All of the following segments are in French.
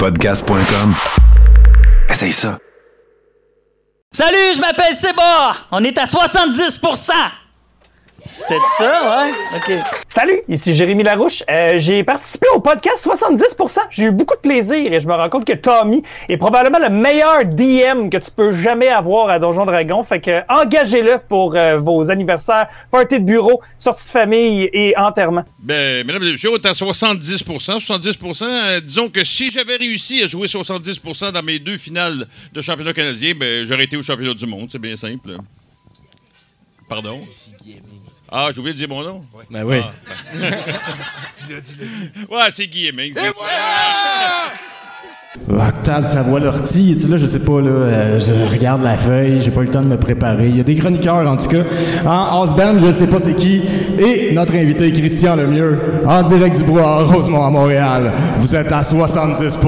Podcast.com. Essaye ça. Salut, je m'appelle Seba. On est à 70 C'était ça, ouais? OK. Salut, ici Jérémy Larouche. Euh, j'ai participé au podcast 70%. J'ai eu beaucoup de plaisir et je me rends compte que Tommy est probablement le meilleur DM que tu peux jamais avoir à Donjon Dragon. Fait que engagez-le pour euh, vos anniversaires, party de bureau, sortie de famille et enterrement. Ben, mesdames et messieurs, on est à 70% 70 euh, Disons que si j'avais réussi à jouer 70% dans mes deux finales de championnat canadien, ben, j'aurais été au championnat du monde. C'est bien simple. Pardon? Ah, j'ai oublié de dire mon nom? Ben oui. dis-le, dis-le, dis. Ouais, c'est Guy Hemmings. Et Octave Savoie-Lortie, tu là, je sais pas, là, euh, je regarde la feuille, j'ai pas eu le temps de me préparer. Il y a des chroniqueurs, en tout cas. En Osband, je sais pas c'est qui. Et notre invité, Christian Lemieux, en direct du bois à Rosemont, à Montréal. Vous êtes à 70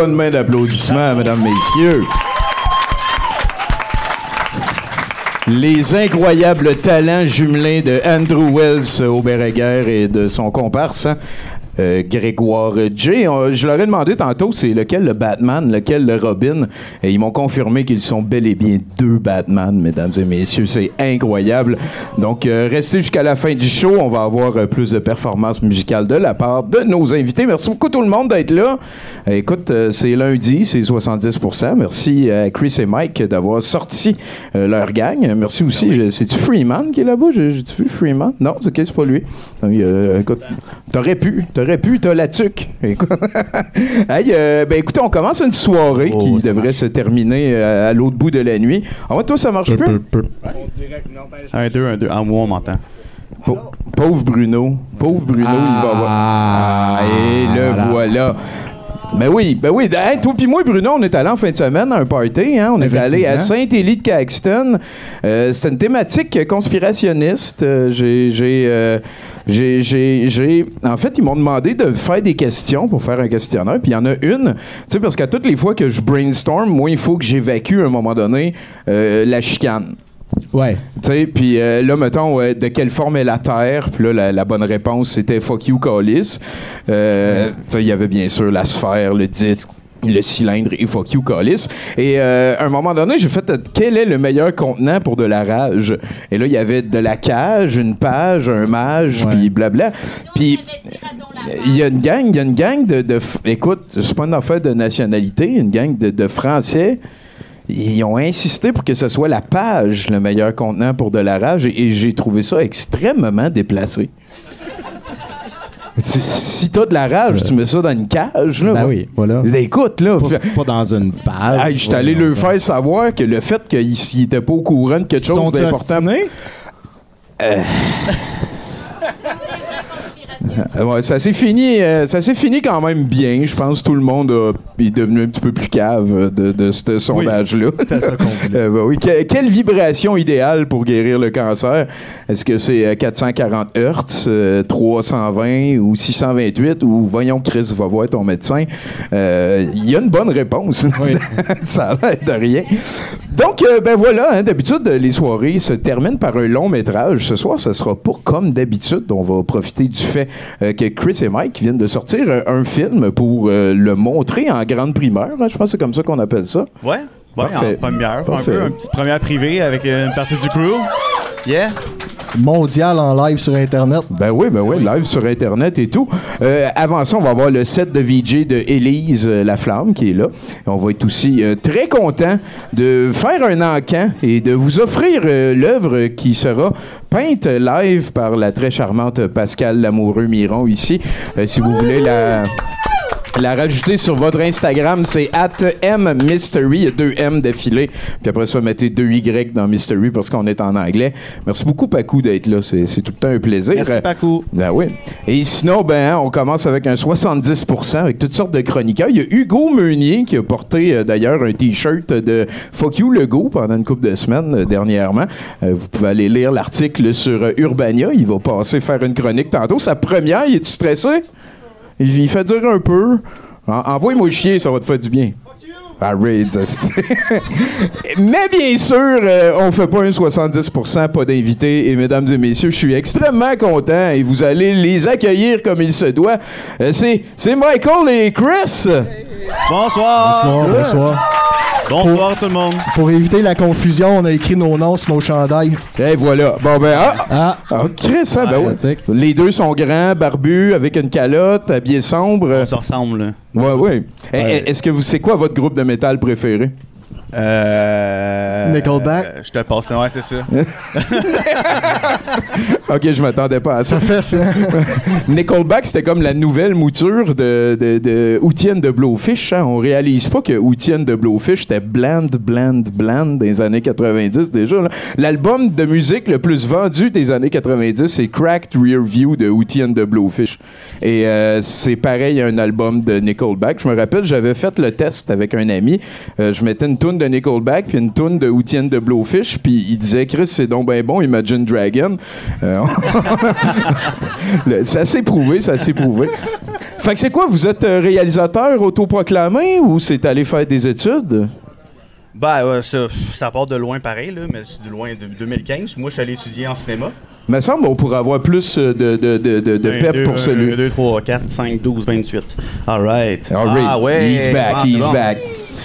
bonne main d'applaudissements, mesdames, messieurs. Les incroyables talents jumelés de Andrew Wells au et de son comparse. Euh, Grégoire J. On- je leur ai demandé tantôt c'est lequel le Batman, lequel le Robin, et ils m'ont confirmé qu'ils sont bel et bien deux Batman, mesdames et messieurs. C'est incroyable. Donc, euh, restez jusqu'à la fin du show. On va avoir euh, plus de performances musicales de la part de nos invités. Merci beaucoup tout le monde d'être là. Euh, écoute, euh, c'est lundi, c'est 70%. Merci à Chris et Mike d'avoir sorti euh, leur gang. Merci aussi. je- C'est-tu Freeman qui est là-bas? J'ai- J'ai-tu vu Freeman? Non, c'est ok, c'est pas lui. Donc, euh, écoute, t'aurais pu, t'aurais pu, t'as la tuque. Écoute. hey, euh, ben écoutez, on commence une soirée qui devrait se terminer euh, à l'autre bout de la nuit. Ah ouais, toi, ça marche plus? Un, deux, un, deux. Ah, moi, on m'entend. Pau- Pauvre Bruno. Pauvre Bruno, il va avoir. Ah, et le voilà. Ben oui, ben oui. Hey, toi puis moi, Bruno, on est allé en fin de semaine à un party. Hein? On est allé à Saint-Élie de Caxton. Euh, C'était une thématique conspirationniste. Euh, j'ai, j'ai, euh, j'ai, j'ai, j'ai- En fait, ils m'ont demandé de faire des questions pour faire un questionnaire. Puis il y en a une. Tu sais, parce qu'à toutes les fois que je brainstorm, moi, il faut que j'évacue à un moment donné euh, la chicane. Ouais. Tu sais, puis euh, là, mettons, euh, de quelle forme est la Terre? Puis là, la, la bonne réponse, c'était fuck you, Callis. Euh, tu sais, il y avait bien sûr la sphère, le disque, le cylindre et fuck you, Callis. Et euh, à un moment donné, j'ai fait euh, quel est le meilleur contenant pour de la rage? Et là, il y avait de la cage, une page, un mage, puis blabla. Puis il y a une gang, il y a une gang de, de écoute, c'est pas une affaire de nationalité, une gang de, de Français. Ils ont insisté pour que ce soit la page le meilleur contenant pour de la rage et, et j'ai trouvé ça extrêmement déplacé. Tu- si t'as de la rage, tu mets ça dans une cage. Là, Ben oui, voilà. Écoute, là. Pas, pas dans une page. Hey, je suis allé leur faire savoir que le fait qu'ils n'étaient pas au courant de quelque chose d'important. Euh, ouais, ça s'est fini, euh, ça s'est fini quand même bien. Je pense que tout le monde a- est devenu un petit peu plus cave de, de ce sondage-là. Ça. Euh, bah oui. Que- quelle vibration idéale pour guérir le cancer? Est-ce que c'est euh, 440 Hertz, euh, 320 ou 628 ou voyons Chris va voir ton médecin? Euh, Il y a une bonne réponse. Ça a l'air de rien. Donc, euh, ben voilà, hein, d'habitude, les soirées se terminent par un long métrage. Ce soir, ce sera pas comme d'habitude. On va profiter du fait euh, que Chris et Mike viennent de sortir un, un film pour euh, le montrer en grande primeur. hein. Je pense que c'est comme ça qu'on appelle ça. Ouais, en première. Parfait. Un peu, une petite première privée avec une partie du crew. Yeah. Mondial en live sur Internet. Ben oui, ben oui, live sur Internet et tout. Euh, avant ça, on va avoir le set de VJ de Élise euh, Laflamme qui est là. Et on va être aussi euh, très content de faire un encan et de vous offrir euh, l'œuvre qui sera peinte live par la très charmante Pascal Lamoureux Miron ici. Euh, si vous voulez la la rajouter sur votre Instagram, c'est at mmystery. Il y a deux M d'affilée. Puis après ça, mettez deux Y dans mystery parce qu'on est en anglais. Merci beaucoup, Pacou, d'être là. C'est tout le temps un plaisir. Merci, Paco. Ben oui. Et sinon, ben, hein, on commence avec un 70% avec toutes sortes de chroniqueurs. Il y a Hugo Meunier qui a porté euh, d'ailleurs un T-shirt de Fuck You Legault pendant une couple de semaines euh, dernièrement. Euh, vous pouvez aller lire l'article sur euh, Urbania. Il va passer faire une chronique tantôt. Sa première, il est-tu stressé? Il, fait dire un peu. En- Envoie-moi chier, ça va te faire du bien. Mais bien sûr, euh, on fait pas un 70%, pas d'invités. Et mesdames et messieurs, je suis extrêmement content et vous allez les accueillir comme il se doit. Euh, c'est Michael et Chris. Bonsoir. Bonsoir, bonsoir. Bonsoir tout le monde. Pour éviter la confusion, on a écrit nos noms sur nos chandails. Et voilà. Bon ben, ah, Ah, ah, Chris, hein, ben ouais. Les deux sont grands, barbus, avec une calotte, habillés sombres. On se ressemble. là. Ouais, ouais. Eh, eh, Est-ce que vous, c'est quoi votre groupe de métal préféré? Euh, Nickelback? euh, je te passe. Ouais, c'est ça. Ok, je m'attendais pas à ça. ça fait ça. Nickelback, c'était comme la nouvelle mouture de, de, de Outienne de Blowfish. hein. On réalise pas que Outienne de Blowfish, c'était bland, bland, bland dans les années 90 déjà. L'album de musique le plus vendu des années 90, c'est Cracked Rear View de Outienne de Blowfish. Et euh, c'est pareil à un album de Nickelback. Je me rappelle, j'avais fait le test avec un ami. Euh, je mettais une toune de Nickelback puis une toune de Outienne de Blowfish. Puis il disait, Chris, c'est donc ben bon, Imagine Dragon. Euh, le- ça s'est prouvé, ça s'est prouvé. Fait que c'est quoi, vous êtes euh, réalisateur autoproclamé ou c'est allé faire des études? Ben, ouais, ça, ça part de loin pareil, là, mais c'est du loin de 2015. Moi, je suis allé étudier en cinéma. Me semble on pourrait avoir plus euh, de, de, de, de, de pep pour celui. deux, 3, 4, 5, 12, 28. All right. All right. Ah, ouais. He's back, Ah, he's bon. back.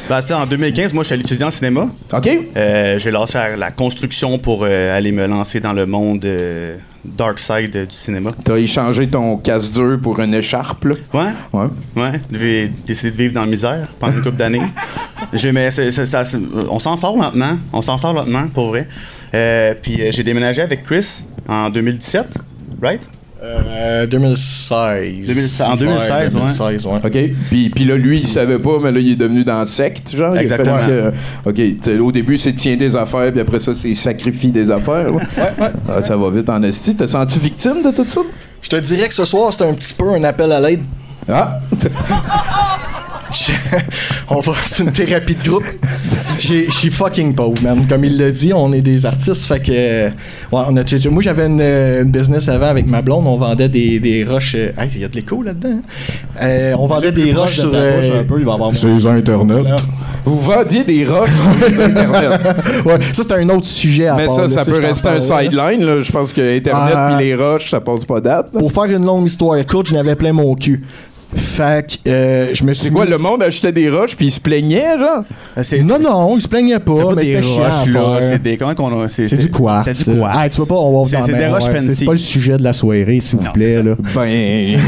Ben, c'est en 2015, moi, je suis allé étudier en cinéma. OK? Euh, j'ai lancé la, construction pour euh, aller me lancer dans le monde euh, dark side du cinéma. T'as échangé ton casse-dur pour une écharpe, là? Ouais. Ouais. Ouais, j'ai décidé de vivre dans la misère pendant une couple d'années. Ça- on s'en sort lentement, on s'en sort lentement, pour vrai. Puis j'ai déménagé avec Chris en 2017, right? Euh, 2016. 2016, en 2016, ouais. 2016, ouais. OK. Puis, puis là, lui, il savait pas, mais là, il est devenu dans la secte, genre. Exactement. que- OK. Au début, c'est tient des affaires, puis après ça, c'est sacrifie des affaires. Ouais, Ah, ça va vite en esti. T'as senti victime de tout ça? Je te dirais que ce soir, c'était un petit peu un appel à l'aide. Ah! Je- on va, c'est une thérapie de groupe. J'ai- Je suis fucking pauvre, man. Comme il l'a dit, on est des artistes, fait que. Ouais, on a, moi, j'avais une, une business avant avec ma blonde. On vendait des, des roches. euh, Hey, il y a de l'écho là-dedans. hein? Euh, on vendait des roches sur. euh, un peu, il va y avoir sur les Internet. Vous vendiez des roches sur Internet. ouais, ça, c'est un autre sujet à Mais part, ça, là, ça peut rester un sideline. Là. Je pense que Internet Ah. puis les roches, ça passe pas date. là. Pour faire une longue histoire courte, je n'avais plein mon cul. Fait que euh, je me suis C'est quoi, mis- le monde achetait des roches puis il se plaignait, genre? C'est- Non, non, il se plaignait pas, C'était pas mais des c'était roches, là. C'est des. Comment qu'on a. C'est du quartz. C'était du quartz. Ah, tu vois pas, on va C'est c'est des roches ouais. fancy. C'est pas le sujet de la soirée, s'il vous plaît. c'est. Là. Ben.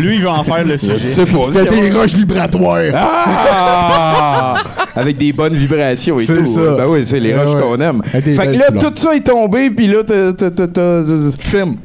Lui, il veut en faire le Je sujet. C'était des roches vibratoires. Ah! Avec des bonnes vibrations et C'est tout. ça. Ben oui, c'est les roches ouais. qu'on aime. Fait que là, tout ça est tombé, puis là, t'as- Film.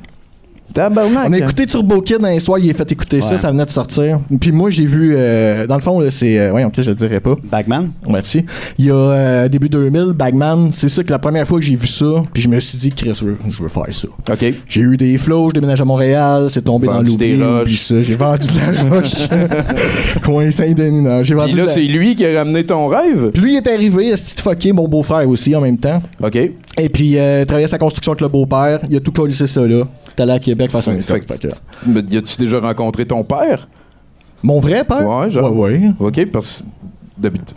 Tabarnak. On a écouté Turbo Kid dans l'histoire, il a fait écouter ça, Ouais. ça venait de sortir. Puis moi, j'ai vu, euh, dans le fond, c'est. Euh, voyons, que je le dirais pas? Bagman? Merci. Il y a euh, début 2000, Bagman, c'est ça que la première fois que j'ai vu ça, puis je me suis dit, Chris, je veux, faire ça. OK. J'ai eu des flots, je déménage à Montréal, c'est tombé Vendu dans l'oubli. puis ça, j'ai vendu de la roche. Coin Saint-Denis, non. J'ai vendu Puis là, la- c'est lui qui a ramené ton rêve? Puis lui il est arrivé, ce petit fucké, mon beau-frère aussi en même temps? OK. Et puis, euh, travaillait sa construction avec le beau-père. Il a tout collé ça là. Allé à Québec faire son Fait Fait que- Mais y a-tu déjà rencontré ton père? Mon vrai père? Ouais, genre. Ouais, ouais. OK, parce.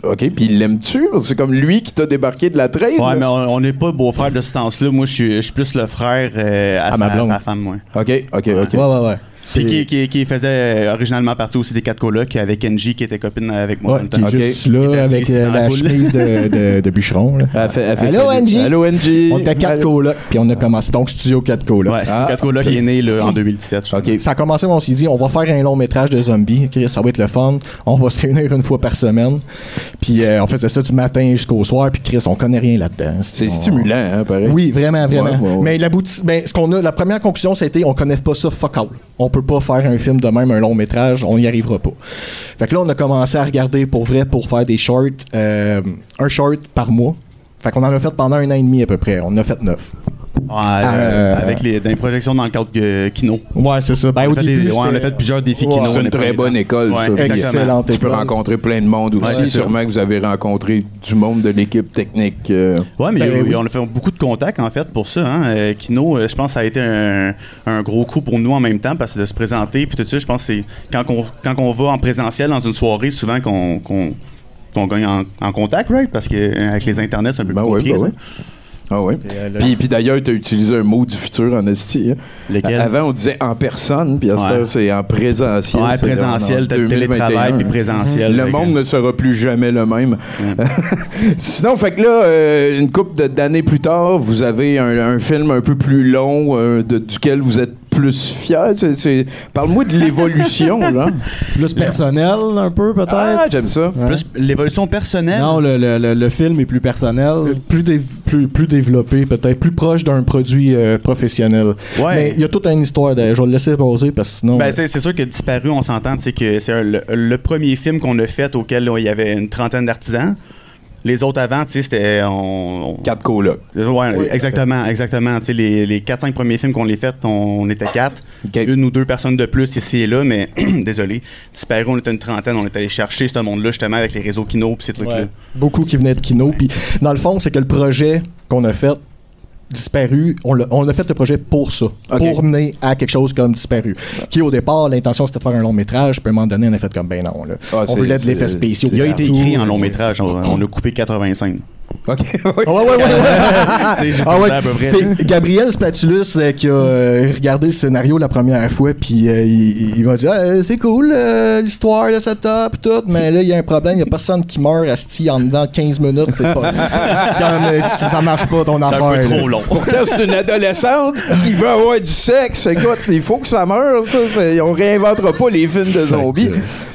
OK, puis il l'aime-tu? C'est comme lui qui t'a débarqué de la traîne. Ouais, là. mais on n'est pas beau-frère de ce sens-là. Moi, je suis, je suis plus le frère euh, à, À sa, ma blonde. à sa femme, moi. OK, OK, OK. Ouais, ouais, ouais. Puis C'est- qui, qui, qui faisait euh, originalement partie aussi des quatre colocs avec Kenji qui était copine avec moi. Ouais, qui est temps. Ok. juste Qui était là avec euh, la chemise de, de, de bûcheron. Là. Elle fait- elle fait Allô, salut. Angie? Allô, Angie? On était quatre colocs, puis on a commencé. Donc, studio quatre colocs. Ouais, Ah, quatre colocs qui est né là, en 2017. je crois. OK. Ça a commencé, on s'est dit, on va faire un long métrage de zombies. Chris, ça va être le fun. On va se réunir une fois par semaine. Puis euh, on faisait ça du matin jusqu'au soir. Puis Chris, on connaît rien là-dedans. C'est On- stimulant, hein, pareil. Oui, vraiment, vraiment. Ouais, ouais, ouais. Mais ben, ce qu'on a, la première conclusion, c'était on connaît pas ça fuck all. On peut pas faire un film de même, un long métrage, on n'y arrivera pas. Fait que là, on a commencé à regarder pour vrai pour faire des shorts, euh, un short par mois. Fait qu'on en a fait pendant un an et demi à peu près. On en a fait neuf. Euh, Euh, avec les, dans les projections dans le cadre de Kino. Ouais, c'est ça. Ben, on, a fait début, des- ouais, on a c'était- fait plusieurs défis Ouais, Kino. C'est une très bonne école, Ouais, ça. Excellente Tu peux rencontrer plein de monde aussi. Ouais. Sûrement que vous avez rencontré du monde de l'équipe technique. euh, Ouais, mais Ben il y a- oui. on a fait beaucoup de contacts en fait pour ça. Hein. Euh, Kino, je pense que ça a été un, un gros coup pour nous en même temps parce que de se présenter puis tout ça, je pense que c'est quand on, quand on va en présentiel dans une soirée, souvent qu'on gagne en, en contact, right? Parce que avec les internets, c'est un peu Ben compliqué. ben. Ah oui. euh, Puis, puis d'ailleurs, tu as utilisé un mot du futur en esti. hein. Lequel? Avant, on disait en personne, puis Ouais. c'est en présentiel. Ouais, présentiel, en t'as le 2021. télétravail puis présentiel. Le que- monde ne sera plus jamais le même. Sinon, fait que là, euh, une couple d'années plus tard, vous avez un, un film un peu plus long euh, de- duquel vous êtes plus fier. C'est- c'est- Parle-moi de l'évolution, là. Plus personnel, un peu, peut-être. Ah, j'aime ça. Plus l'évolution personnelle? non, le, le, le, le film est plus personnel. Euh, plus, dév- plus, plus développé, peut-être plus proche d'un produit euh, professionnel. Ouais. Mais il y a toute une histoire. De, je vais le laisser poser parce que sinon. Ben, euh, c'est c'est sûr que Disparu, on s'entend, sais, que c'est le, le premier film qu'on a fait auquel il y avait une trentaine d'artisans. Les autres avant, tu sais, c'était. On, on- Quatre colocs. Ouais, exactement, exactement. Tu sais, les, les 4-5 premiers films qu'on les fait, on, on était quatre. Une ou deux personnes de plus ici et là, mais désolé. Disparu, on était une trentaine, on est allé chercher ce monde-là justement avec les réseaux Kino et ces trucs-là. ouais, beaucoup qui venaient de Kino. Puis dans le fond, c'est que le projet qu'on a fait disparu, on, l'a- on a fait le projet pour ça, pour mener à quelque chose comme disparu. Qui au départ, l'intention c'était de faire un long métrage, puis à un moment donné, on a fait comme ben non. Là. Ah, on voulait de l'effet spéciaux. Il a été écrit en long métrage, on, on a coupé 85. OK. Ah ouais, ouais, ouais, Ah tout ouais, fait à peu près. c'est Gabriel Spatulus euh, qui a euh, regardé le scénario la première fois, puis euh, il, il m'a dit Ah, c'est cool euh, l'histoire, le setup, et tout, mais là il y a un problème, il y a personne qui meurt asti en dedans de 15 minutes, c'est pas. c'est ça marche pas ton C'est affaire. un peu là. trop long. Pourtant, c'est une adolescente qui veut avoir du sexe. Écoute, il faut que ça meure, ça. c'est- On réinventera pas les films de zombies.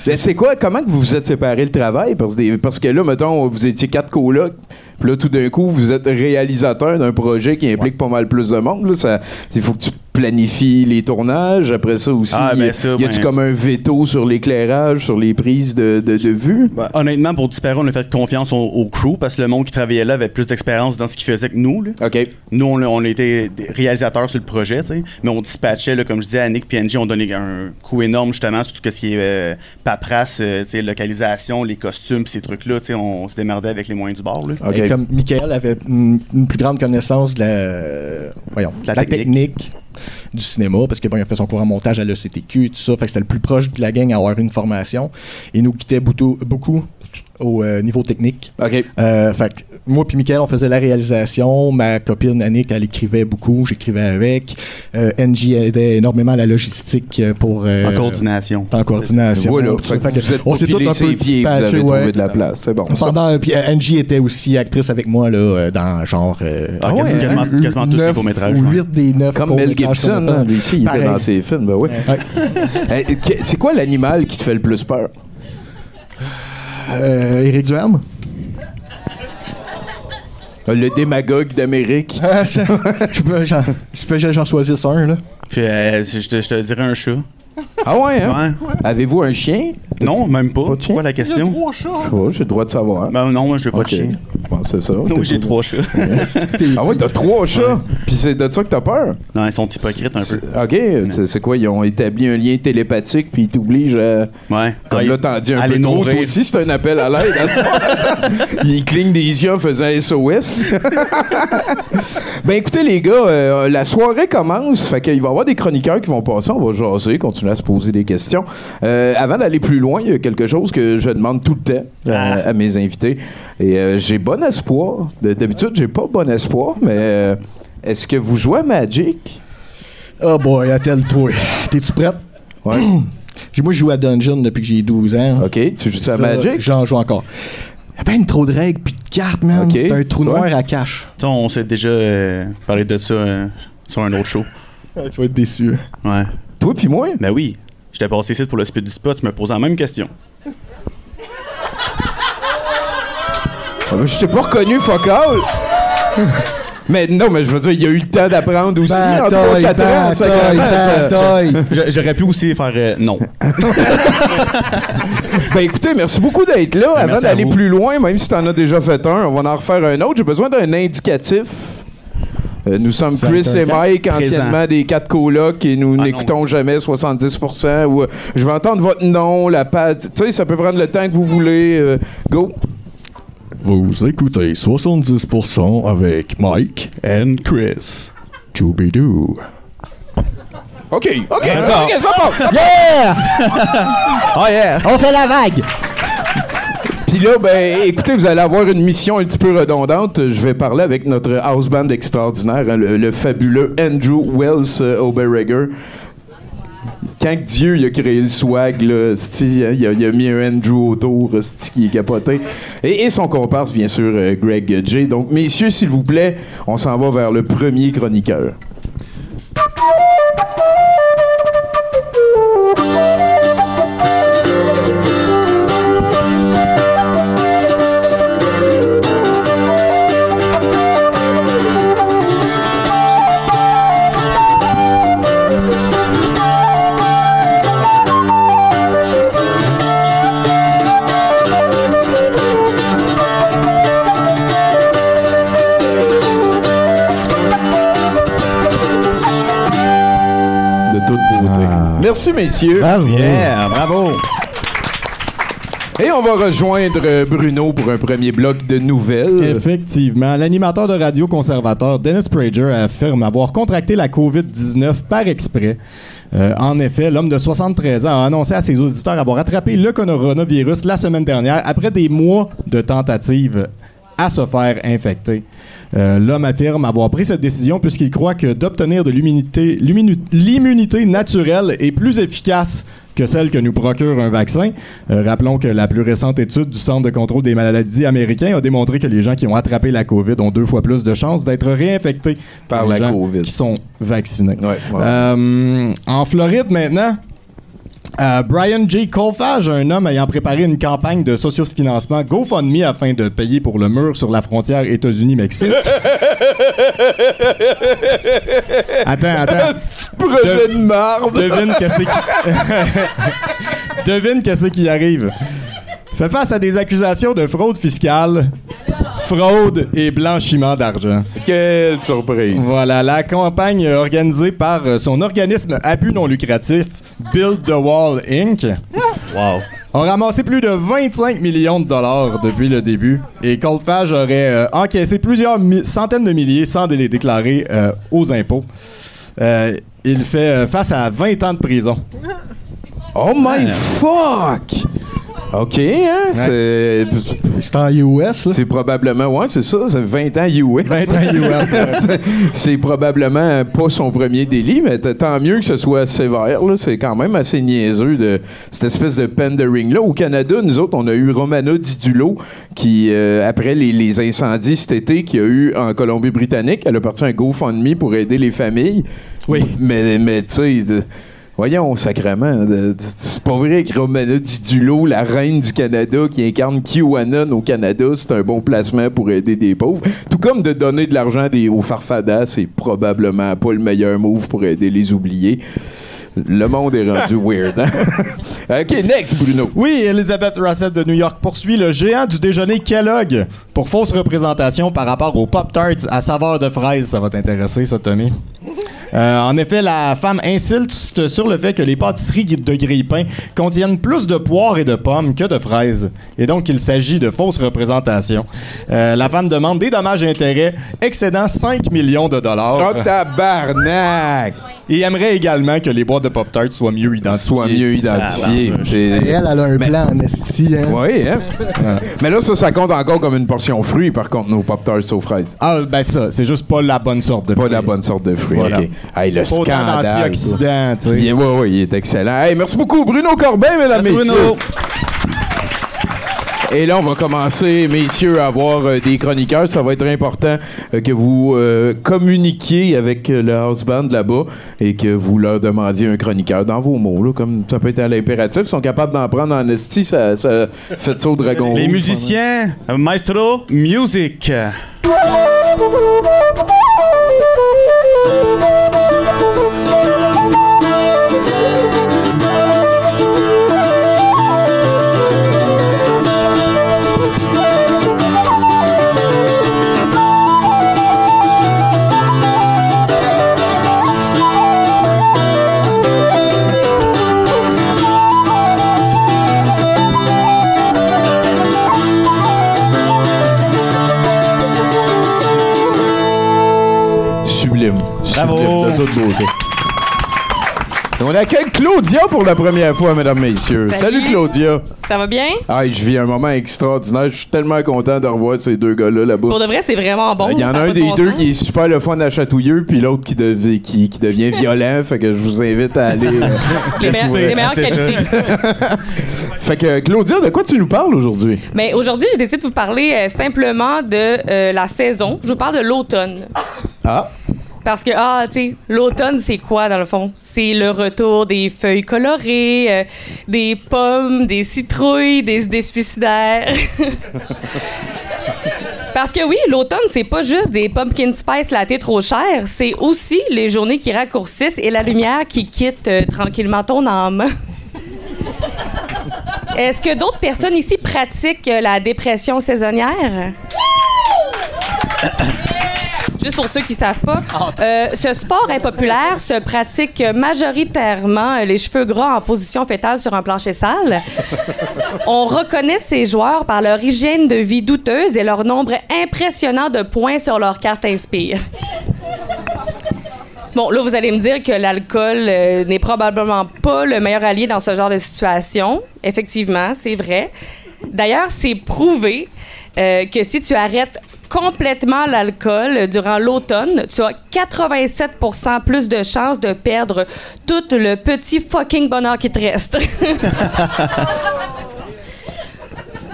Mais c'est quoi, comment que vous vous êtes séparés le travail? Parce, que- parce que là, mettons, vous étiez quatre colocs, puis là, tout d'un coup, vous êtes réalisateur d'un projet qui implique pas mal plus de monde. Là, ça, il faut que tu planifies les tournages. Après ça aussi, Ah, il y a- ben ça, y a-tu ben- comme un veto sur l'éclairage, sur les prises de, de, de vue? Ben, honnêtement, pour Disparu, on a fait confiance au, au crew parce que le monde qui travaillait là avait plus d'expérience dans ce qu'il faisait que nous. là. OK. Nous, on, on était réalisateurs sur le projet, tu sais, mais on dispatchait, là, comme je disais, à Nick PNG, on donnait un coup énorme justement sur tout ce qui est euh, paperasse, euh, tu sais, localisation, les costumes, pis ces trucs-là. tu sais, On, se démerdait avec les moyens du bord. Là. OK. Et comme Michael avait une, une plus grande connaissance de la, euh, voyons, La la technique. technique. Du cinéma, parce que bon, il a fait son cours en montage à l'ECTQ, tout ça, fait que c'était le plus proche de la gang à avoir une formation. Et nous quittait beaucoup, beaucoup au euh, niveau technique. OK. Euh, fait que moi puis Michael, on faisait la réalisation. Ma copine Annick, elle écrivait beaucoup. J'écrivais avec. Euh, NG aidait énormément à la logistique euh, pour... euh, En coordination. En coordination. Voilà, fait que Fait que vous êtes on s'est tous un peu pieds, vous avez trouvé ouais. de la place. C'est bon. Pendant, puis euh, Angie était aussi actrice avec moi là, euh, dans genre euh, Ah, quasiment- quasiment- quasiment tous les neuf courts-métrages, ou ouais. 8 des 9 Comme Mel Gibson, hein, lui aussi, il était dans ses films, ben oui. Ouais. C'est quoi l'animal qui te fait le plus peur? Euh, Éric Duham. Le démagogue d'Amérique. je peux, j'en, j'en choisisse un là. Puis, euh, je, te, je te dirais un chat. Ah ouais, hein? Ouais. Avez-vous un chien? Non, même pas. Pas de chien? Pourquoi la question? Je sais pas, j'ai le droit de savoir. Ben non, moi, je veux pas de chien. Bon, c'est ça. Non, j'ai trois chats. Ah ouais, t'as trois chats? Puis c'est de ça que t'as peur? non, ils sont hypocrites un peu. OK, c'est- c'est quoi? Ils ont établi un lien télépathique puis ils t'obligent à... Ouais. Comme Ah, là, t'en dis un peu trop. nourrir. Toi aussi, c'est un appel à l'aide. Il cligne des yeux en faisant SOS. ben écoutez, les gars, euh, la soirée commence. Fait qu'il va y avoir des chroniqueurs qui vont passer. On va jaser, continuer à se poser des questions. Euh, avant d'aller plus loin, il y a quelque chose que je demande tout le temps euh, à mes invités. Et euh, j'ai bon espoir. De- D'habitude, j'ai pas bon espoir, mais euh, est-ce que vous jouez à Magic? Oh boy, attelle-toi. T'es-tu prête? Ouais. J'ai- Moi, je joue à Dungeon depuis que j'ai 12 ans. OK, tu joues à Magic? J'en joue encore. Y a bien trop de règles puis de cartes, man. C'est un trou Ouais. noir à cache. Tu sais, on s'est déjà euh, parlé de ça euh, sur un autre show. tu vas être déçu. Ouais. Toi puis moi? Ben oui. J'étais passé ici pour le speed du spot, tu me posais la même question. Ah, ben, je t'ai pas reconnu, fuck all. Mais non, mais je veux dire, il y a eu le temps d'apprendre aussi. en trois, quatre ans, ça- J'aurais pu aussi faire euh, non. Ben écoutez, merci beaucoup d'être là. Avant Merci à d'aller vous. plus loin, même si t'en as déjà fait un, on va en refaire un autre. J'ai besoin d'un indicatif. Euh, nous sommes Chris et Mike, présent. anciennement des quatre colocs, et nous Ah, n'écoutons jamais 70%. Ou, euh, je vais entendre votre nom, la page. Tu sais, ça peut prendre le temps que vous voulez. euh, go. Vous écoutez 70% avec Mike And Chris. Choubidou. OK, OK, OK, ça part. Yeah! Oh yeah! On fait la vague! Puis là, ben, écoutez, vous allez avoir une mission un petit peu redondante. Je vais parler avec notre house band extraordinaire, hein, le, le fabuleux Andrew Wells euh, Oberreger. Quand Dieu a créé le swag, là, hein, il, a, a mis un Andrew autour, c'ti, qui est capoté. Et, et son comparse, bien sûr, euh, Greg J. Donc, messieurs, s'il vous plaît, on s'en va vers le premier chroniqueur. Merci, messieurs. Bravo. Yeah, bravo! Et on va rejoindre euh, Bruno pour un premier bloc de nouvelles. Effectivement, l'animateur de radio conservateur Dennis Prager affirme avoir contracté la COVID-19 par exprès. Euh, en effet, l'homme de 73 ans a annoncé à ses auditeurs avoir attrapé le coronavirus la semaine dernière après des mois de tentatives à se faire infecter. Euh, L'homme affirme avoir pris cette décision puisqu'il croit que d'obtenir de l'immunité l'immu- l'immunité naturelle est plus efficace que celle que nous procure un vaccin. Euh, rappelons que la plus récente étude du Centre de contrôle des maladies américain a démontré que les gens qui ont attrapé la COVID ont deux fois plus de chances d'être réinfectés Par les la gens COVID. qui sont vaccinés. Ouais, ouais. Euh, en Floride maintenant, euh, Brian J. Colfage, un homme ayant préparé une campagne de sociofinancement GoFundMe afin de payer pour le mur sur la frontière États-Unis-Mexique. attends, attends. Projet de marde. Devine qu'est-ce qui... Devine qu'est-ce qui arrive. Fait face à des accusations de fraude fiscale, fraude et blanchiment d'argent. Quelle surprise. Voilà, la campagne organisée par son organisme à but non lucratif, Build the Wall Inc. Wow. a ramassé plus de 25 millions de dollars depuis le début et Coldfage aurait euh, encaissé plusieurs centaines de milliers sans les déclarer euh, aux impôts. Euh, il fait face à 20 ans de prison. Oh my fuck! OK, hein? C'est, C'est en US, là. c'est probablement, ouais, c'est ça, c'est 20 ans US. 20 ans US. C'est- c'est probablement pas son premier délit, mais tant mieux que ce soit sévère. là. C'est quand même assez niaiseux de cette espèce de pandering-là. Au Canada, nous autres, on a eu Romana Didulo qui, euh, après les, les incendies cet été qu'il y a eu en Colombie-Britannique, elle a parti un GoFundMe pour aider les familles. Oui. Mais, mais tu sais... Voyons, sacrément. C'est pas vrai que Romana Didulo, la reine du Canada qui incarne QAnon au Canada, c'est un bon placement pour aider des pauvres. Tout comme de donner de l'argent aux farfadas, c'est probablement pas le meilleur move pour aider les oubliés. Le monde est rendu weird. hein? OK, next, Bruno. Oui, Elizabeth Rossett de New York poursuit le géant du déjeuner Kellogg pour fausse représentation par rapport aux Pop-Tarts à saveur de fraise. Ça va t'intéresser, ça, Tommy? Euh, en effet, la femme insiste sur le fait que les pâtisseries de grille-pain contiennent plus de poires et de pommes que de fraises. Et donc, il s'agit de fausses représentations. Euh, la femme demande des dommages et intérêts excédant 5 millions de dollars. Oh, tabarnak! Et aimerait également que les boîtes de Pop-Tarts soient mieux identifiées. Soit mieux identifié. C'est- Elle, elle a un plan en esti, hein. Oui, hein? Mais là, ça, ça compte encore comme une portion fruit, par contre, nos Pop-Tarts aux fraises. Ah, ben ça, c'est juste pas la bonne sorte de Pas fruits. la bonne sorte de fruit. Voilà. OK. Hey, le Pas autant scandale. d'antioxydants, tu sais. Oui, oui, il est excellent. Hey, merci beaucoup, Bruno Corbin, mesdames, Merci, messieurs. Bruno. Et là, on va commencer, messieurs, à avoir euh, des chroniqueurs. Ça va être important euh, que vous euh, communiquiez avec le house band là-bas et que vous leur demandiez un chroniqueur dans vos mots, là, comme ça peut être à l'impératif. Ils sont capables d'en prendre en esti, ça, ça fait ça au dragon Les rouge. musiciens, maestro, music. On accueille Claudia pour la première fois, mesdames, messieurs. Salut, Salut. Claudia. Ça va bien? Ah, je vis un moment extraordinaire. Je suis tellement content de revoir ces deux gars-là là-bas. Pour de vrai, c'est vraiment bon. Il y en a un des bon deux sens. qui est super le fun à chatouilleux, puis l'autre qui, dev- qui, qui devient violent. fait que je vous invite à aller. euh, Les, meilleures- qualités. Fait que Claudia, de quoi tu nous parles aujourd'hui? Mais aujourd'hui, j'ai décidé de vous parler euh, simplement de euh, la saison. Je vous parle de l'automne. Ah, Parce que, ah, tu sais, l'automne, c'est quoi dans le fond? C'est le retour des feuilles colorées, euh, des pommes, des citrouilles, des idées suicidaires. Parce que oui, l'automne, c'est pas juste des pumpkin spice latte trop chères, c'est aussi les journées qui raccourcissent et la lumière qui quitte euh, tranquillement ton âme. Est-ce que d'autres personnes ici pratiquent euh, la dépression saisonnière? Juste pour ceux qui savent pas, euh, ce sport impopulaire se pratique majoritairement euh, les cheveux gras en position fétale sur un plancher sale. On reconnaît ces joueurs par leur hygiène de vie douteuse et leur nombre impressionnant de points sur leur carte Inspire. Bon, là, vous allez me dire que l'alcool euh, n'est probablement pas le meilleur allié dans ce genre de situation. Effectivement, c'est vrai. D'ailleurs, c'est prouvé euh, que si tu arrêtes complètement l'alcool durant l'automne, tu as 87 plus de chances de perdre tout le petit fucking bonheur qui te reste.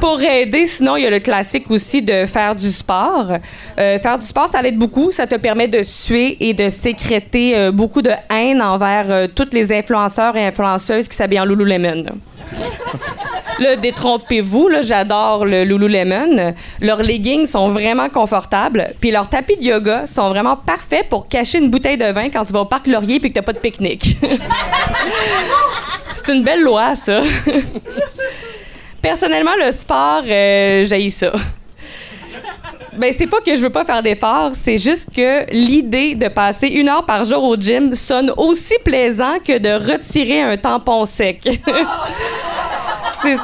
Pour aider, sinon, il y a le classique aussi de faire du sport. Euh, faire du sport, ça l'aide beaucoup. Ça te permet de suer et de sécréter euh, beaucoup de haine envers euh, toutes les influenceurs et influenceuses qui s'habillent en Lululemon. Là, détrompez-vous, j'adore le Lululemon. Leurs leggings sont vraiment confortables, puis leurs tapis de yoga sont vraiment parfaits pour cacher une bouteille de vin quand tu vas au parc Laurier puis que t'as pas de pique-nique. C'est une belle loi, ça. Personnellement, le sport, euh, j'haïs ça. Ben, c'est pas que je veux pas faire d'efforts, c'est juste que l'idée de passer une heure par jour au gym sonne aussi plaisant que de retirer un tampon sec.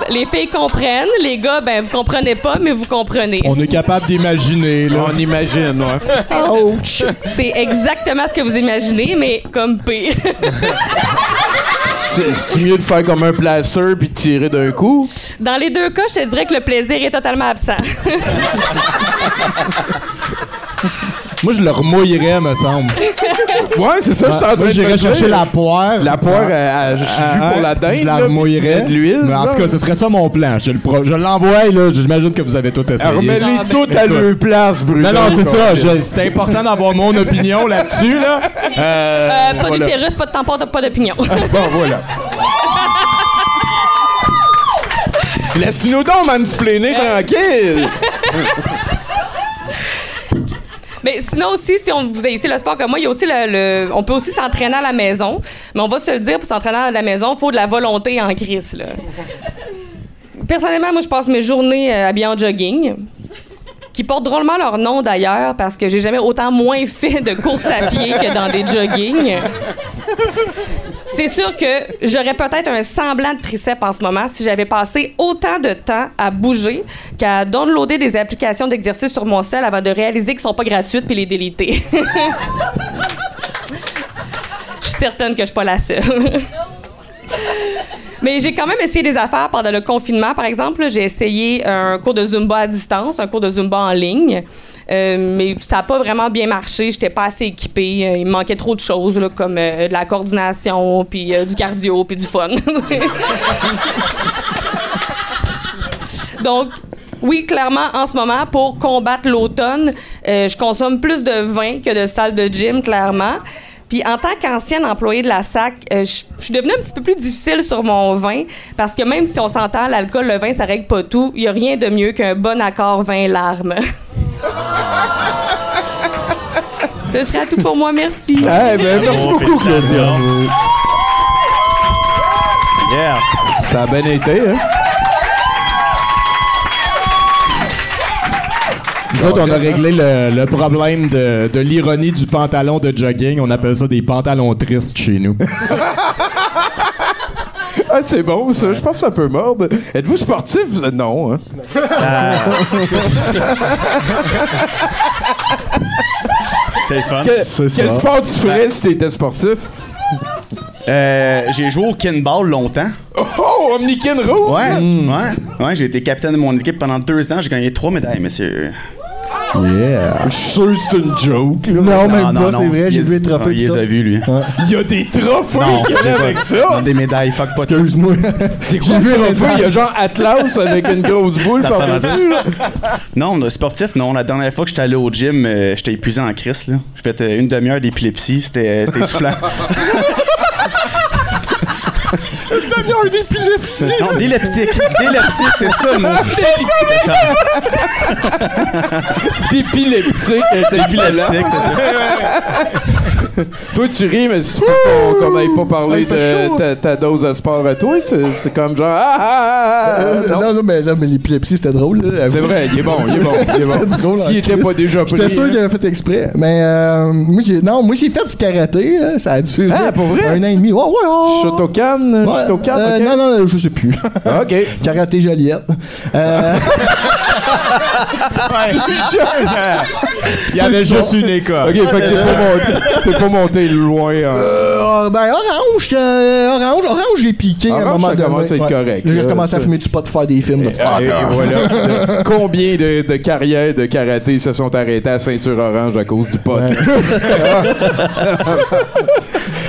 Les filles comprennent, les gars, ben, vous comprenez pas, mais vous comprenez. On est capable d'imaginer, là. on imagine, ouais. Ouch! C'est exactement ce que vous imaginez, mais comme pire. C'est mieux de faire comme un plaster puis de tirer d'un coup. Dans les deux cas, je te dirais que le plaisir est totalement absent. Moi, je le remouillerais, me semble. Ouais, c'est ça, je suis en train Moi, de j'irais chercher la poire. La poire, elle- elle joue Ah, pour la dinde. Je la remouillerais. de l'huile. Mais en tout cas, ce serait ça mon plan. Je je l'envoie, là. J'imagine que vous avez tout essayé. Remets-les toutes à leur place, Bruno. Non, non, c'est ça. je- C'est important d'avoir mon opinion là-dessus, là. Euh, Euh, pas voilà. d'utérus, pas de tampon, pas d'opinion. Bon, voilà. Laisse-nous donc mansplainer tranquille. Mais sinon aussi, si on vous ici le sport comme moi, il y a aussi le, on peut aussi s'entraîner à la maison. Mais on va se le dire, pour s'entraîner à la maison, il faut de la volonté en crise. Là. Personnellement, moi, je passe mes journées euh, habillée en jogging, qui portent drôlement leur nom d'ailleurs, parce que j'ai jamais autant moins fait de course à pied que dans des joggings. C'est sûr que j'aurais peut-être un semblant de triceps en ce moment si j'avais passé autant de temps à bouger qu'à downloader des applications d'exercice sur mon sel avant de réaliser qu'elles sont pas gratuites puis les déliter. Je suis certaine que je suis pas la seule. Mais j'ai quand même essayé des affaires pendant le confinement. Par exemple, j'ai essayé un cours de Zumba à distance, un cours de Zumba en ligne. Euh, mais ça n'a pas vraiment bien marché. J'étais pas assez équipée. Euh, il me manquait trop de choses, là, comme euh, de la coordination, puis du cardio, puis du fun. Donc, oui, clairement, en ce moment, pour combattre l'automne, je consomme plus de vin que de salle de gym, clairement. Puis en tant qu'ancienne employée de la SAC, je je suis devenue un petit peu plus difficile sur mon vin parce que même si on s'entend, l'alcool, le vin, ça règle pas tout. Il y a rien de mieux qu'un bon accord vin-larme. Ce serait tout pour moi, merci. Eh ben, merci beaucoup, Claudia. Yeah. Ça a bien été, hein? Nous autres, on a réglé le, le problème de, de l'ironie du pantalon de jogging. On appelle ça des pantalons tristes chez nous. Ah, c'est bon, ça. Je pense que ça peut mordre. Êtes-vous sportif? Vous êtes- Non, hein? C'est le fun. Que- C'est quel ça. sport tu ferais si t'étais sportif? Euh, j'ai joué au kinball longtemps. Oh, oh Omnikin Rouge! Ouais, ouais. Ouais, j'ai été capitaine de mon équipe pendant deux ans. J'ai gagné trois médailles, monsieur. Yeah. Je suis sûr que c'est une joke. là. Non, même non, pas, non. c'est vrai, j'ai Il- vu les trophées. Il les a vus, lui. Il y a des trophées Non, qu'il y a avec ça. Non, des médailles, fuck pas. Excuse-moi. C'est quoi le trophée? Il y a genre Atlas avec une grosse boule Ça par-dessus. là. Non, on a- sportif, non. La dernière fois que j'étais allé au gym, euh, j'étais épuisé en crise. là. J'ai fait euh, une demi-heure d'épilepsie. C'était c'était essoufflant. Demi-heure d'épilepsie. non, d'élepsique. D'élepsique, c'est ça, moi. D'épileptique. D'épilepsique, c'est ça. Toi, tu ris, mais si tu veux qu'on n'aille pas parler il fait de ta, ta dose de sport à toi, c'est comme genre. Ah, ah, ah, ah, Euh, non. non, non, mais, non, mais l'épilepsie, c'était drôle. là. C'est vrai, il est bon, il est bon, il est bon. Drôle, S'il était pas déjà pris. J'étais sûr hein. qu'il avait fait exprès. Mais euh, moi, j'ai, non, moi, j'ai fait du karaté. hein. Ça a duré Ah, pour vrai? un an et demi. Ouais, ouais, ouais. Shotokan, Ouais, Shotokan, euh, ok. Non, non, je sais plus. Ah, OK. Karaté Joliette. Euh, Il y avait juste une école. OK, fait que t'es pas monté, t'es pas monté loin. hein. euh, ben, orange, euh, orange, orange, j'ai piqué à un Orange, moment ça donné. commence à être correct, j'ai là, recommencé à fumer du pot pour faire des films. de Et, fuck et off. voilà. Combien de, de carrières de karaté se sont arrêtées à ceinture orange à cause du pot?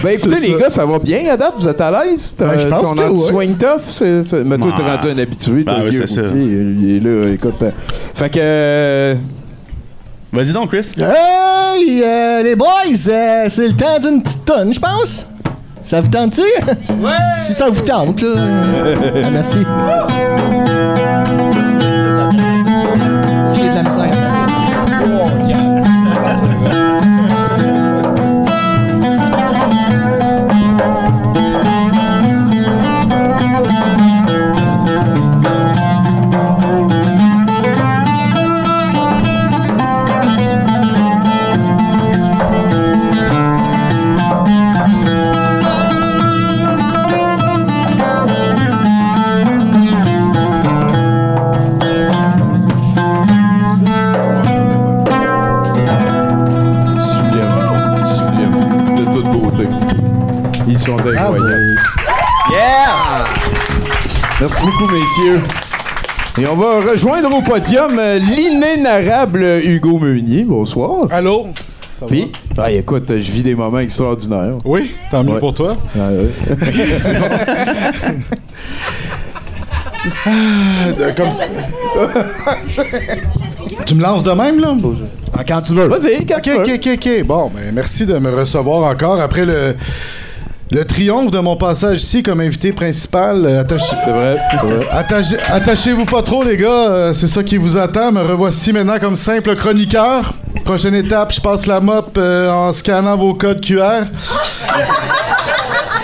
ben écoutez, les gars, ça va bien à date? Vous êtes à l'aise? Ben, je pense Ton que anti-swing tough? C'est, c'est- Mais toi, t'es rendu un habitué. Ben oui, vieux c'est ça. routier, Il est là, écoute. euh, Fait que... euh, Vas-y donc, Chris. Hey, euh, les boys, euh, c'est le temps d'une petite tonne, je pense. Ça vous tente-tu? Ouais! Si ça vous tente, là. Ah, merci. Merci beaucoup, messieurs. Et on va rejoindre au podium euh, l'inénarrable Hugo Meunier. Bonsoir. Allô? Puis, ah, écoute, je vis des moments extraordinaires. Oui, tant mieux Ouais. pour toi. Ah, ouais. Euh, comme- tu me lances de même, là? Ah, Quand tu veux. Vas-y, quand tu veux. ok, ok, ok. Bon, ben, merci de me recevoir encore après le, le triomphe de mon passage ici comme invité principal. Euh, attaché- C'est vrai, c'est vrai. attaché- Attachez-vous pas trop, les gars. euh, c'est ça qui vous attend. Me revoici maintenant comme simple chroniqueur. Prochaine étape, je passe la mop euh, en scannant vos codes QR.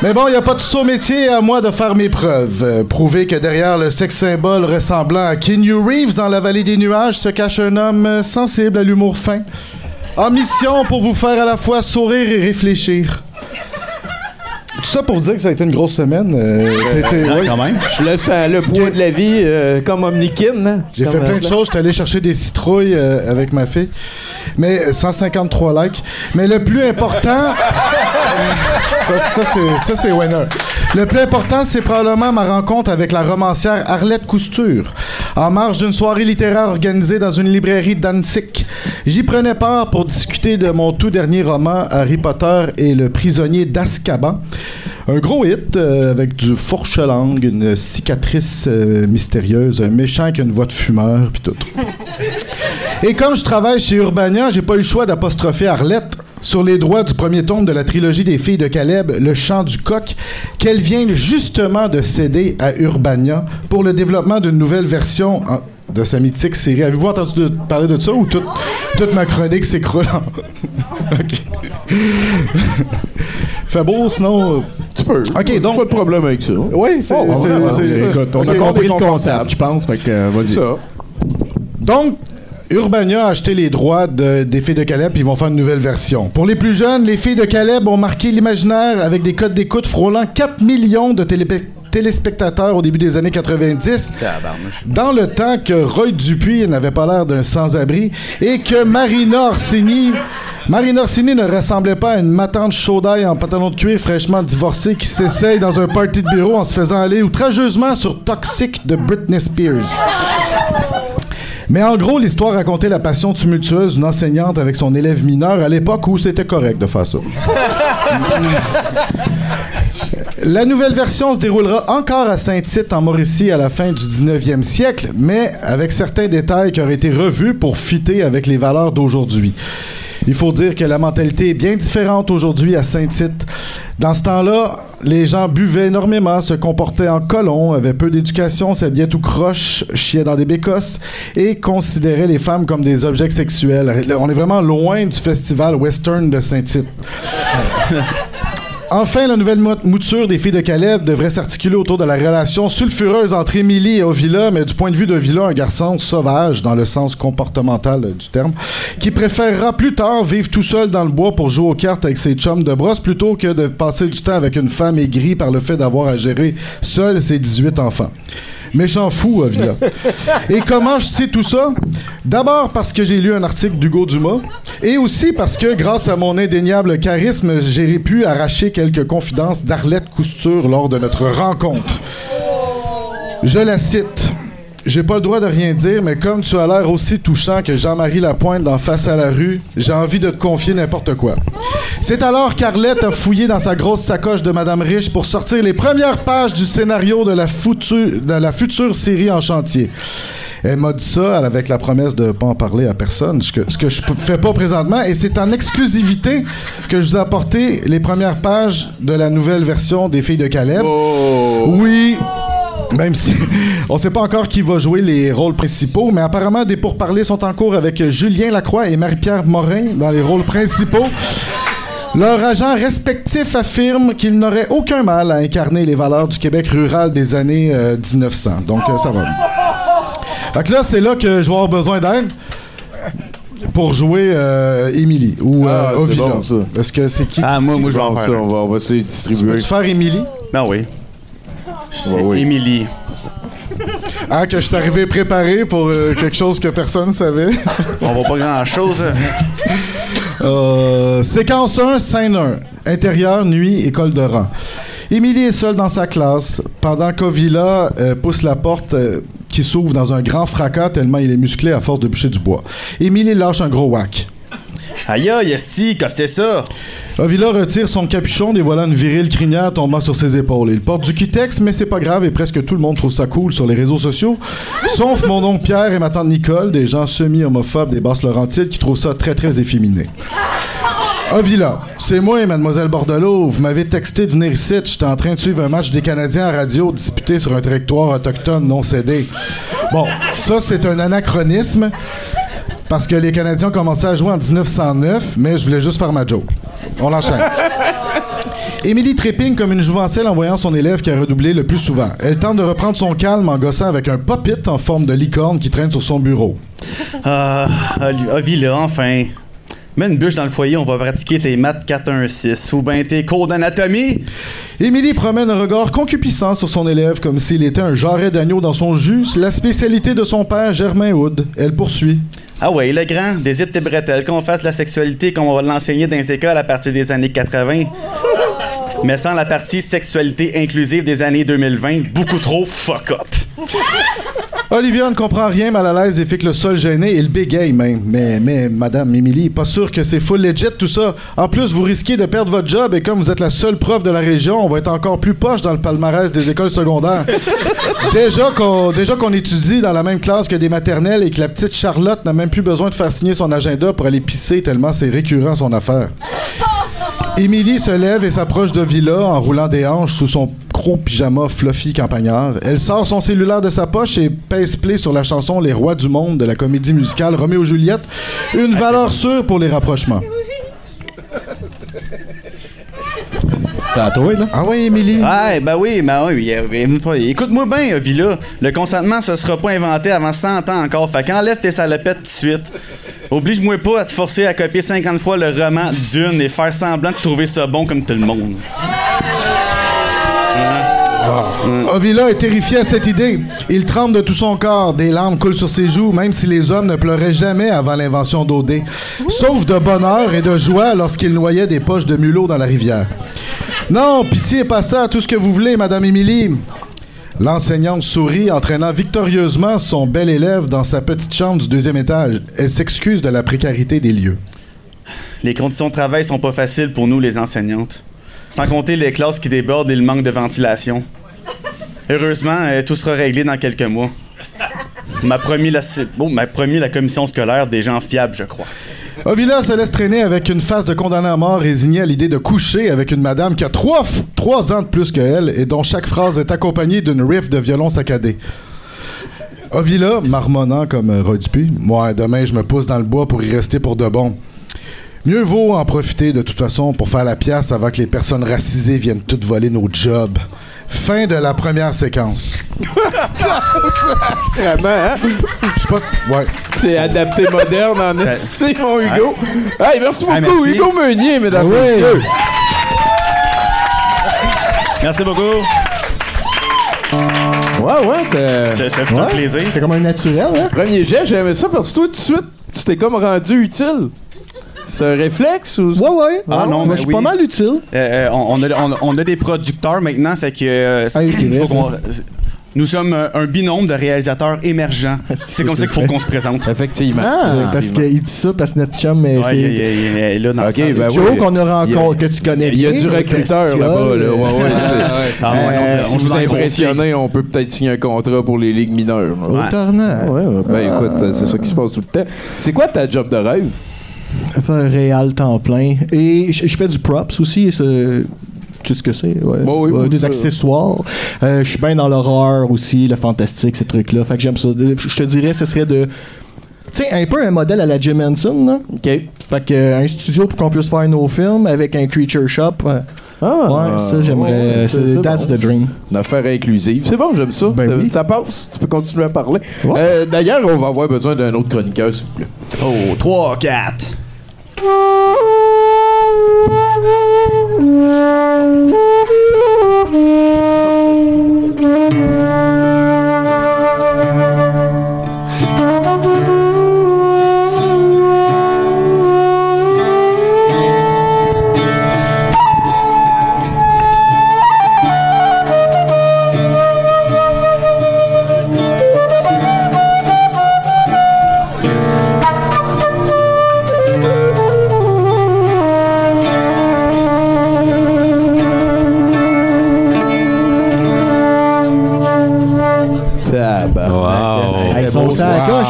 Mais bon, il n'y a pas de saut métier à moi de faire mes preuves. Euh, prouver que derrière le sex symbole ressemblant à Keanu Reeves dans la vallée des nuages se cache un homme sensible à l'humour fin. En mission pour vous faire à la fois sourire et réfléchir. Tout ça pour vous dire que ça a été une grosse semaine. euh, ouais. Quand même. Je laisse euh, le poids de la vie euh, comme Omnikin. hein? J'ai Comme, fait plein euh, de choses. J'étais allé chercher des citrouilles euh, avec ma fille. Mais euh, 153 likes. Mais le plus important. ça, ça, c'est, ça, c'est winner. Le plus important, c'est probablement ma rencontre avec la romancière Arlette Cousture. En marge d'une soirée littéraire organisée dans une librairie d'Annecy. J'y prenais part pour discuter de mon tout dernier roman, Harry Potter et le prisonnier d'Azkaban. Un gros hit euh, avec du fourche-langue, une cicatrice euh, mystérieuse, un méchant avec une voix de fumeur, puis tout. Et comme je travaille chez Urbania, j'ai pas eu le choix d'apostropher Arlette sur les droits du premier tome de la trilogie des filles de Caleb, Le chant du coq, qu'elle vient justement de céder à Urbania pour le développement d'une nouvelle version en- de sa mythique série. Avez-vous entendu de- parler de ça ou toute, toute ma chronique s'écroule en... OK. Fait beau, sinon... euh, Tu peux. OK, donc... Pas de problème avec ça. Oui, c'est... Oh, écoute, on a compris le concept, je pense. Fait que, euh, vas-y. Donc, Urbania a acheté les droits de- des Filles de Caleb, puis ils vont faire une nouvelle version. Pour les plus jeunes, les Filles de Caleb ont marqué l'imaginaire avec des codes d'écoute frôlant 4 millions de télé- téléspectateurs au début des années 90, dans le temps que Roy Dupuis n'avait pas l'air d'un sans-abri et que Marina Orsini... Marina Orsini ne ressemblait pas à une matante chaudaille en pantalon de cuir fraîchement divorcée qui s'essaye dans un party de bureau en se faisant aller outrageusement sur Toxic de Britney Spears. Mais en gros, l'histoire racontait la passion tumultueuse d'une enseignante avec son élève mineur à l'époque où c'était correct de faire ça. La nouvelle version se déroulera encore à Saint-Tite en Mauricie à la fin du 19e siècle, mais avec certains détails qui auraient été revus pour fitter avec les valeurs d'aujourd'hui. Il faut dire que la mentalité est bien différente aujourd'hui à Saint-Tite. Dans ce temps-là, les gens buvaient énormément, se comportaient en colons, avaient peu d'éducation, s'habillaient tout croche, chiaient dans des bécosses et considéraient les femmes comme des objets sexuels. On est vraiment loin du festival western de Saint-Tite. Enfin, la nouvelle mou- mouture des filles de Caleb devrait s'articuler autour de la relation sulfureuse entre Émilie et Ovila, mais du point de vue d'Ovila, un garçon sauvage, dans le sens comportemental du terme, qui préférera plus tard vivre tout seul dans le bois pour jouer aux cartes avec ses chums de brosse plutôt que de passer du temps avec une femme aigrie par le fait d'avoir à gérer seul ses 18 enfants. Méchant fou, Ovila. Et comment je sais tout ça? D'abord parce que j'ai lu un article d'Hugo Dumas, et aussi parce que, grâce à mon indéniable charisme, j'ai pu arracher quelques confidences d'Arlette Cousture lors de notre rencontre. Je la cite. J'ai pas le droit de rien dire, mais comme tu as l'air aussi touchant que Jean-Marie Lapointe dans Face à la rue, j'ai envie de te confier n'importe quoi. C'est alors qu'Arlette a fouillé dans sa grosse sacoche de Madame Riche pour sortir les premières pages du scénario de la, foutu- de la future série en chantier. Elle m'a dit ça avec la promesse de pas en parler à personne, ce que, ce que je fais pas présentement, et c'est en exclusivité que je vous ai apporté les premières pages de la nouvelle version des Filles de Caleb. Oui, même si on sait pas encore qui va jouer les rôles principaux, mais apparemment des pourparlers sont en cours avec Julien Lacroix et Marie-Pierre Morin dans les rôles principaux. Leurs agents respectifs affirment qu'ils n'auraient aucun mal à incarner les valeurs du Québec rural des années euh, 1900. Donc euh, ça va. Fait que là, c'est là que je vais avoir besoin d'aide pour jouer euh, Émilie ou euh, Ah, c'est Ovila. bon, ça. Est-ce que c'est qui Ah, moi, moi je vais en faire. ça, on va, on va se les distribuer. Faire Émilie? Ben oui. C'est oui. Émilie. Ah, que je suis arrivé préparé pour euh, quelque chose que personne ne savait. On voit pas grand-chose. Euh, séquence 1, scène 1. Intérieur, nuit, école de rang. Émilie est seule dans sa classe pendant qu'Ovila euh, pousse la porte euh, qui s'ouvre dans un grand fracas tellement il est musclé à force de boucher du bois. Émilie lâche un gros whack. Aïe aïe, Esti, c'est ça? Ovila retire son capuchon, dévoilant une virile crinière tombant sur ses épaules. Il porte du Kitex, mais c'est pas grave et presque tout le monde trouve ça cool sur les réseaux sociaux. Sauf mon oncle Pierre et ma tante Nicole, des gens semi-homophobes des basses Laurentides qui trouvent ça très très efféminé. Ovila, c'est moi, mademoiselle Bordelot. Vous m'avez texté de venir ici. J'étais en train de suivre un match des Canadiens à radio disputé sur un territoire autochtone non cédé. Bon, ça, c'est un anachronisme parce que les Canadiens ont commencé à jouer en 1909, mais je voulais juste faire ma joke. On enchaîne. Émilie trépigne comme une jouvencelle en voyant son élève qui a redoublé le plus souvent. Elle tente de reprendre son calme en gossant avec un pop-it en forme de licorne qui traîne sur son bureau. Ah, Ovila, enfin. Mets une bûche dans le foyer, on va pratiquer tes maths 4-1-6 ou ben tes cours d'anatomie. Émilie promène un regard concupissant sur son élève comme s'il était un jarret d'agneau dans son jus, la spécialité de son père Germain Hood. Elle poursuit. Ah ouais, le grand, désite tes bretelles, qu'on fasse la sexualité comme on va l'enseigner dans les écoles à partir des années 80. Mais sans la partie sexualité inclusive des années 2020, beaucoup trop fuck up. Olivia ne comprend rien, mal à l'aise et fait que le sol gêné et le bégaye même. Mais, mais, madame Émilie, pas sûr que c'est full legit tout ça. En plus, vous risquez de perdre votre job et comme vous êtes la seule prof de la région, on va être encore plus poche dans le palmarès des écoles secondaires. déjà qu'on déjà qu'on étudie dans la même classe que des maternelles et que la petite Charlotte n'a même plus besoin de faire signer son agenda pour aller pisser tellement c'est récurrent son affaire. Émilie se lève et s'approche de Villa en roulant des hanches sous son gros pyjama fluffy campagnard. Elle sort son cellulaire de sa poche et pèse play sur la chanson Les Rois du Monde de la comédie musicale Roméo Juliette. Une valeur sûre pour les rapprochements. C'est à toi, là? Ah oui, Émilie? Ouais, ben oui, ben oui. Écoute-moi bien, Villa. Le consentement, ça sera pas inventé avant 100 ans encore. Fait qu'enlève tes salopettes tout de suite. Oblige-moi pas à te forcer à copier 50 fois le roman Dune et faire semblant de trouver ça bon comme tout le monde. Ovila est terrifié à cette idée. Il tremble de tout son corps, des larmes coulent sur ses joues, même si les hommes ne pleuraient jamais avant l'invention d'Odé. Sauf de bonheur et de joie lorsqu'ils noyaient des poches de mulot dans la rivière. Non, pitié, pas ça, tout ce que vous voulez, Madame Émilie. L'enseignante sourit, entraînant victorieusement son bel élève dans sa petite chambre du deuxième étage. Elle s'excuse de la précarité des lieux. Les conditions de travail sont pas faciles pour nous, les enseignantes. Sans compter les classes qui débordent et le manque de ventilation. Heureusement, euh, tout sera réglé dans quelques mois. M'a promis la, bon, m'a promis la commission scolaire des gens fiables, je crois. Ovila se laisse traîner avec une face de condamné à mort résignée à l'idée de coucher avec une madame qui a trois ans de plus qu'elle et dont chaque phrase est accompagnée d'une riff de violon saccadé. Ovila, marmonnant comme euh, Roy Dupuis, moi, demain, je me pousse dans le bois pour y rester pour de bon. Mieux vaut en profiter de toute façon pour faire la pièce avant que les personnes racisées viennent toutes voler nos jobs. Fin de la première séquence. Vraiment, hein? Je sais pas. Ouais. C'est adapté moderne en esti, mon Hugo. Hey, merci beaucoup, merci. Hugo Meunier, mesdames Oui. et messieurs. Merci beaucoup. Ouais, ouais, c'est. Ça, fait Ouais. plaisir. C'est comme un naturel, hein? Premier jet, j'aimais ça parce que toi, tout de suite, tu t'es comme rendu utile. C'est un réflexe ou. Ouais, ouais. Ah, non, Moi, mais je suis oui. pas mal utile. Euh, euh, on, on a, on- on a des producteurs maintenant, fait que. euh, Ah oui, vrai, faut nous sommes un binôme de réalisateurs émergents. C'est comme ça qu'il faut qu'on se présente. Effectivement. Ah, parce qu'il dit ça, parce que notre chum, Ouais, c'est. il- il- il- il est là dans Ok, la salle. ben Joe oui. qu'on a rencontré, Il y a- que tu connais Il y a bien, du recruteur là-bas, là. Ouais, ouais, c'est- Ah ouais, non, Si on vous impressionnez, on peut peut-être signer un contrat pour les ligues mineures. Au tournant. Ouais, ouais. Ben écoute, c'est ça qui se passe tout le temps. C'est quoi ta job de rêve? Faire réel temps plein. Et je je fais du props aussi. Tu sais ce que c'est? Ouais. Bon, oui, Ouais, oui, des accessoires. Euh, je suis bien dans l'horreur aussi, le fantastique, ces trucs-là. Fait que j'aime ça. Je te dirais, ce serait de. Tu sais, un peu un modèle à la Jim Henson, là. OK. Fait que euh, un studio pour qu'on puisse faire nos films avec un creature shop. ouais. Ah, ouais, ça, j'aimerais. ouais, c'est- c'est that's bon. the dream. Une affaire inclusive. C'est bon, j'aime ça. Ben ça, oui. ça passe. Tu peux continuer à parler. Ouais. Euh, D'ailleurs, on va avoir besoin d'un autre chroniqueur, s'il vous plaît. Oh, 3, 4. Yeah.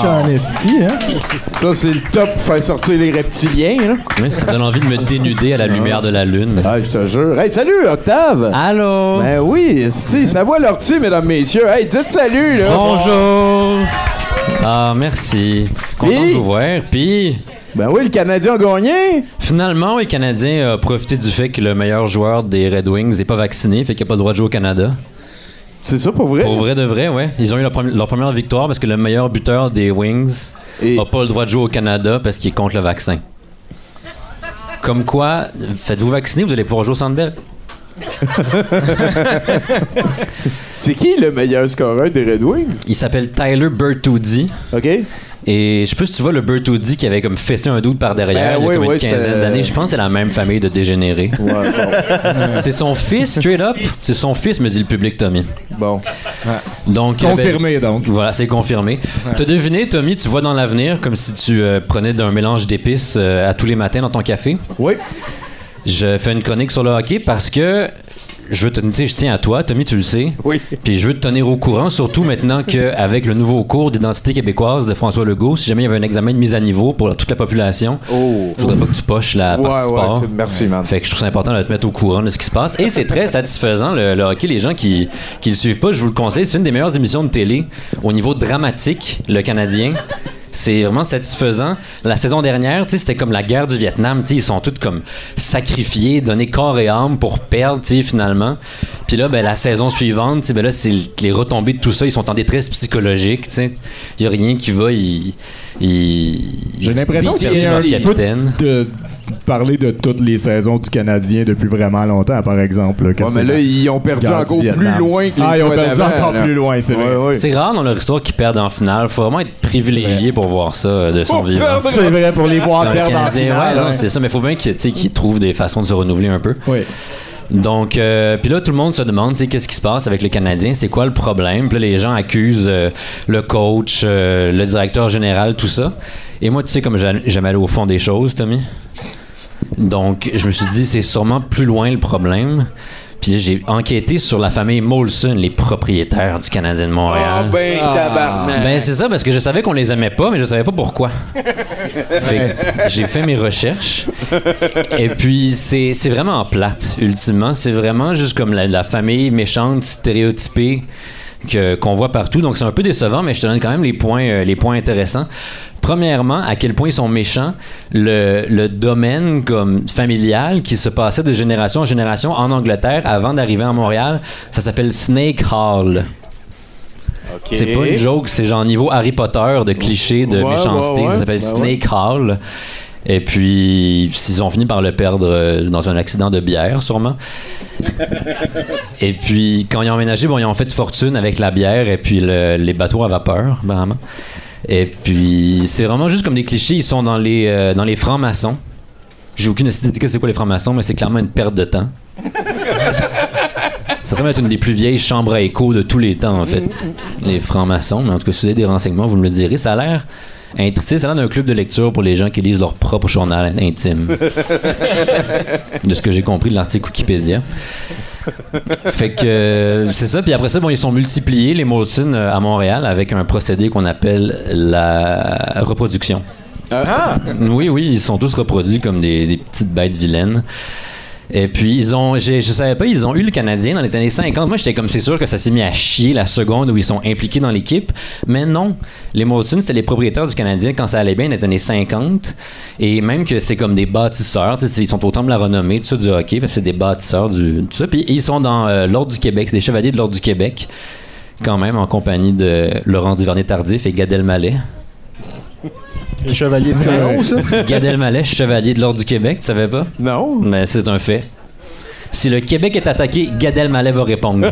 En esti, hein? Ça, c'est le top pour faire sortir les reptiliens, là. Oui, ça me donne envie de me dénuder à la lumière de la lune. Ah, je te jure. Hey, salut, Octave! Allô? Ben oui, si, ça voit l'ortie, mesdames, messieurs? Hey, dites salut, là! Bonjour! Ah, merci. Content de vous voir. Puis, Ben oui, le Canadien a gagné! finalement, le Canadien a profité du fait que le meilleur joueur des Red Wings n'est pas vacciné, fait qu'il n'a pas le droit de jouer au Canada. C'est ça pour vrai? Pour vrai de vrai, ouais. Ils ont eu leur, premi- leur première victoire parce que le meilleur buteur des Wings Et- n'a pas le droit de jouer au Canada parce qu'il est contre le vaccin. Comme quoi, faites-vous vacciner, vous allez pouvoir jouer au Centre Bell. C'est qui le meilleur scoreur des Red Wings? Il s'appelle Tyler Bertuzzi. OK? Et je sais pas si tu vois le Bertuzzi qui avait comme fessé un doute par derrière Ben il y a oui, comme oui, une quinzaine c'est- d'années. Je pense que c'est la même famille de dégénérés. Ouais, bon. c'est son fils, straight up. C'est son fils, me dit le public, Tommy. bon. Donc, Confirmé, donc. Voilà, c'est confirmé. T'as deviné, Tommy, tu vois dans l'avenir comme si tu euh, prenais d'un mélange d'épices euh, à tous les matins dans ton café? Oui. Je fais une chronique sur le hockey parce que je veux te, je tiens à toi, Tommy, tu le sais. Oui. Puis je veux te tenir au courant, surtout maintenant qu'avec le nouveau cours d'identité québécoise de François Legault, si jamais il y avait un examen de mise à niveau pour toute la population, Oh. je voudrais pas que tu poches la Ouais, partie ouais, sport. merci, man. Fait que je trouve ça important de te mettre au courant de ce qui se passe. Et c'est très satisfaisant, le, le hockey. Les gens qui, qui le suivent pas, je vous le conseille. C'est une des meilleures émissions de télé au niveau dramatique, le Canadien. C'est vraiment satisfaisant. La saison dernière, c'était comme la guerre du Vietnam. Ils sont tous comme sacrifiés, donnés corps et âme pour perdre, finalement. Puis là, ben, la saison suivante, ben là, c'est les retombées de tout ça. Ils sont en détresse psychologique. Il y a rien qui va. Ils, ils- J'ai l'impression qu'il y a un petit peu de parler de toutes les saisons du Canadien depuis vraiment longtemps, par exemple. là, que Ouais, c'est mais là, ils ont perdu encore plus loin que les Ah, ils ont perdu encore là. plus loin, c'est vrai. Ouais, ouais. C'est rare dans leur histoire qu'ils perdent en finale. Faut vraiment être privilégié pour voir ça euh, de son vivant. C'est vrai, pour les voir Dans perdre en Canadien, finale. ouais. c'est ça, mais faut bien qu'ils trouvent des façons de se renouveler un peu. Oui. Donc, euh, puis là, tout le monde se demande, tu sais, qu'est-ce qui se passe avec le Canadien, c'est quoi le problème? Puis là, les gens accusent euh, le coach, euh, le directeur général, tout ça. Et moi, tu sais, comme j'a- j'aime aller au fond des choses, Tommy. Donc, je me suis dit, c'est sûrement plus loin le problème. Puis j'ai enquêté sur la famille Molson, les propriétaires du Canadien de Montréal. Ah, ben, tabarnak. Ben c'est ça parce que je savais qu'on les aimait pas, mais je savais pas pourquoi. fait que j'ai fait mes recherches. Et puis c'est c'est vraiment plate ultimement, c'est vraiment juste comme la, la famille méchante stéréotypée que qu'on voit partout. Donc c'est un peu décevant, mais je te donne quand même les points euh, les points intéressants. Premièrement, à quel point ils sont méchants, le, le domaine comme familial qui se passait de génération en génération en Angleterre avant d'arriver à Montréal, ça s'appelle Snake Hall. C'est pas une joke, c'est genre niveau Harry Potter de clichés de Ouais, méchanceté. ouais, ouais. Ça s'appelle Ben. Snake Hall. Et puis, ils ont fini par le perdre euh, dans un accident de bière, sûrement. et puis, quand ils ont emménagé, bon, ils ont fait fortune avec la bière et puis le- les bateaux à vapeur, apparemment. Et puis, c'est vraiment juste comme des clichés. Ils sont dans les, euh, dans les francs-maçons. J'ai aucune idée de c'est quoi les francs-maçons, mais c'est clairement une perte de temps. Ça semble être une des plus vieilles chambres à écho de tous les temps, en fait. Les francs-maçons. Mais en tout cas, si vous avez des renseignements, vous me le direz. Ça a l'air intricé. Ça l'air d'un club de lecture pour les gens qui lisent leur propre journal intime. de ce que j'ai compris de l'article Wikipédia. Fait que euh, c'est ça. Puis après ça, bon, ils sont multipliés, les Molson, euh, à Montréal, avec un procédé qu'on appelle la reproduction. Oui, oui, ils sont tous reproduits comme des, des petites bêtes vilaines. Et puis, ils ont, j'ai- je savais pas, ils ont eu le Canadien dans les années 50. Moi, j'étais comme, c'est sûr que ça s'est mis à chier la seconde où ils sont impliqués dans l'équipe. Mais non. Les Molson, c'était les propriétaires du Canadien quand ça allait bien dans les années 50. Et même que c'est comme des bâtisseurs. Ils sont au temps de la renommée, du hockey. parce que c'est des bâtisseurs du, tout ça. Puis, ils sont dans euh, l'Ordre du Québec. C'est des chevaliers de l'Ordre du Québec. Quand même, en compagnie de Laurent Duvernay-Tardif et Gad Elmaleh. Les chevaliers de Théron, ça? Gad Elmaleh, chevalier de l'Ordre du Québec, tu savais pas? Non. Mais c'est un fait. Si le Québec est attaqué, Gad Elmaleh va répondre.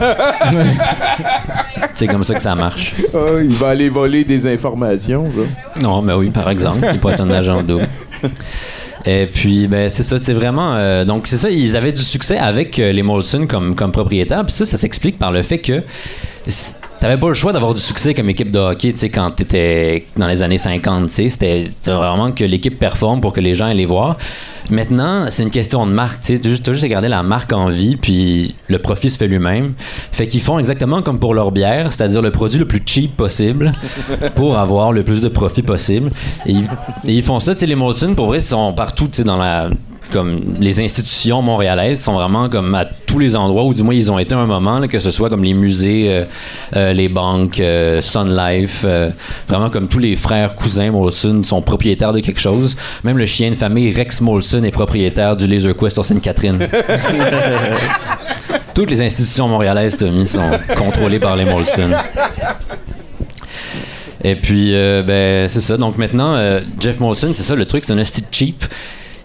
c'est comme ça que ça marche. Il va aller voler des informations, là. Non, mais oui, par exemple, il peut être un agent double. Et puis, ben, c'est ça, c'est vraiment. euh, donc, c'est ça, ils avaient du succès avec euh, les Molson comme, comme propriétaires. Puis ça, ça s'explique par le fait que t'avais pas le choix d'avoir du succès comme équipe de hockey, tu sais, quand t'étais dans les années 50, tu sais. C'était vraiment que l'équipe performe pour que les gens aillent les voir. Maintenant, c'est une question de marque. Tu sais, T'as juste, juste à garder la marque en vie, puis le profit se fait lui-même. Fait qu'ils font exactement comme pour leur bière, c'est-à-dire le produit le plus cheap possible pour avoir le plus de profit possible. Et, ils- et ils font ça, tu sais, les Molson, pour vrai, ils sont partout, tu sais, dans la comme les institutions montréalaises sont vraiment comme à tous les endroits où du moins ils ont été un moment là, que ce soit comme les musées euh, euh, les banques euh, Sun Life euh, vraiment comme tous les frères cousins Molson sont propriétaires de quelque chose même le chien de famille Rex Molson est propriétaire du Laser Quest sur Sainte-Catherine toutes les institutions montréalaises Tommy sont contrôlées par les Molson et puis, ben, c'est ça. Donc maintenant, Jeff Molson, c'est ça le truc, c'est un hostie cheap.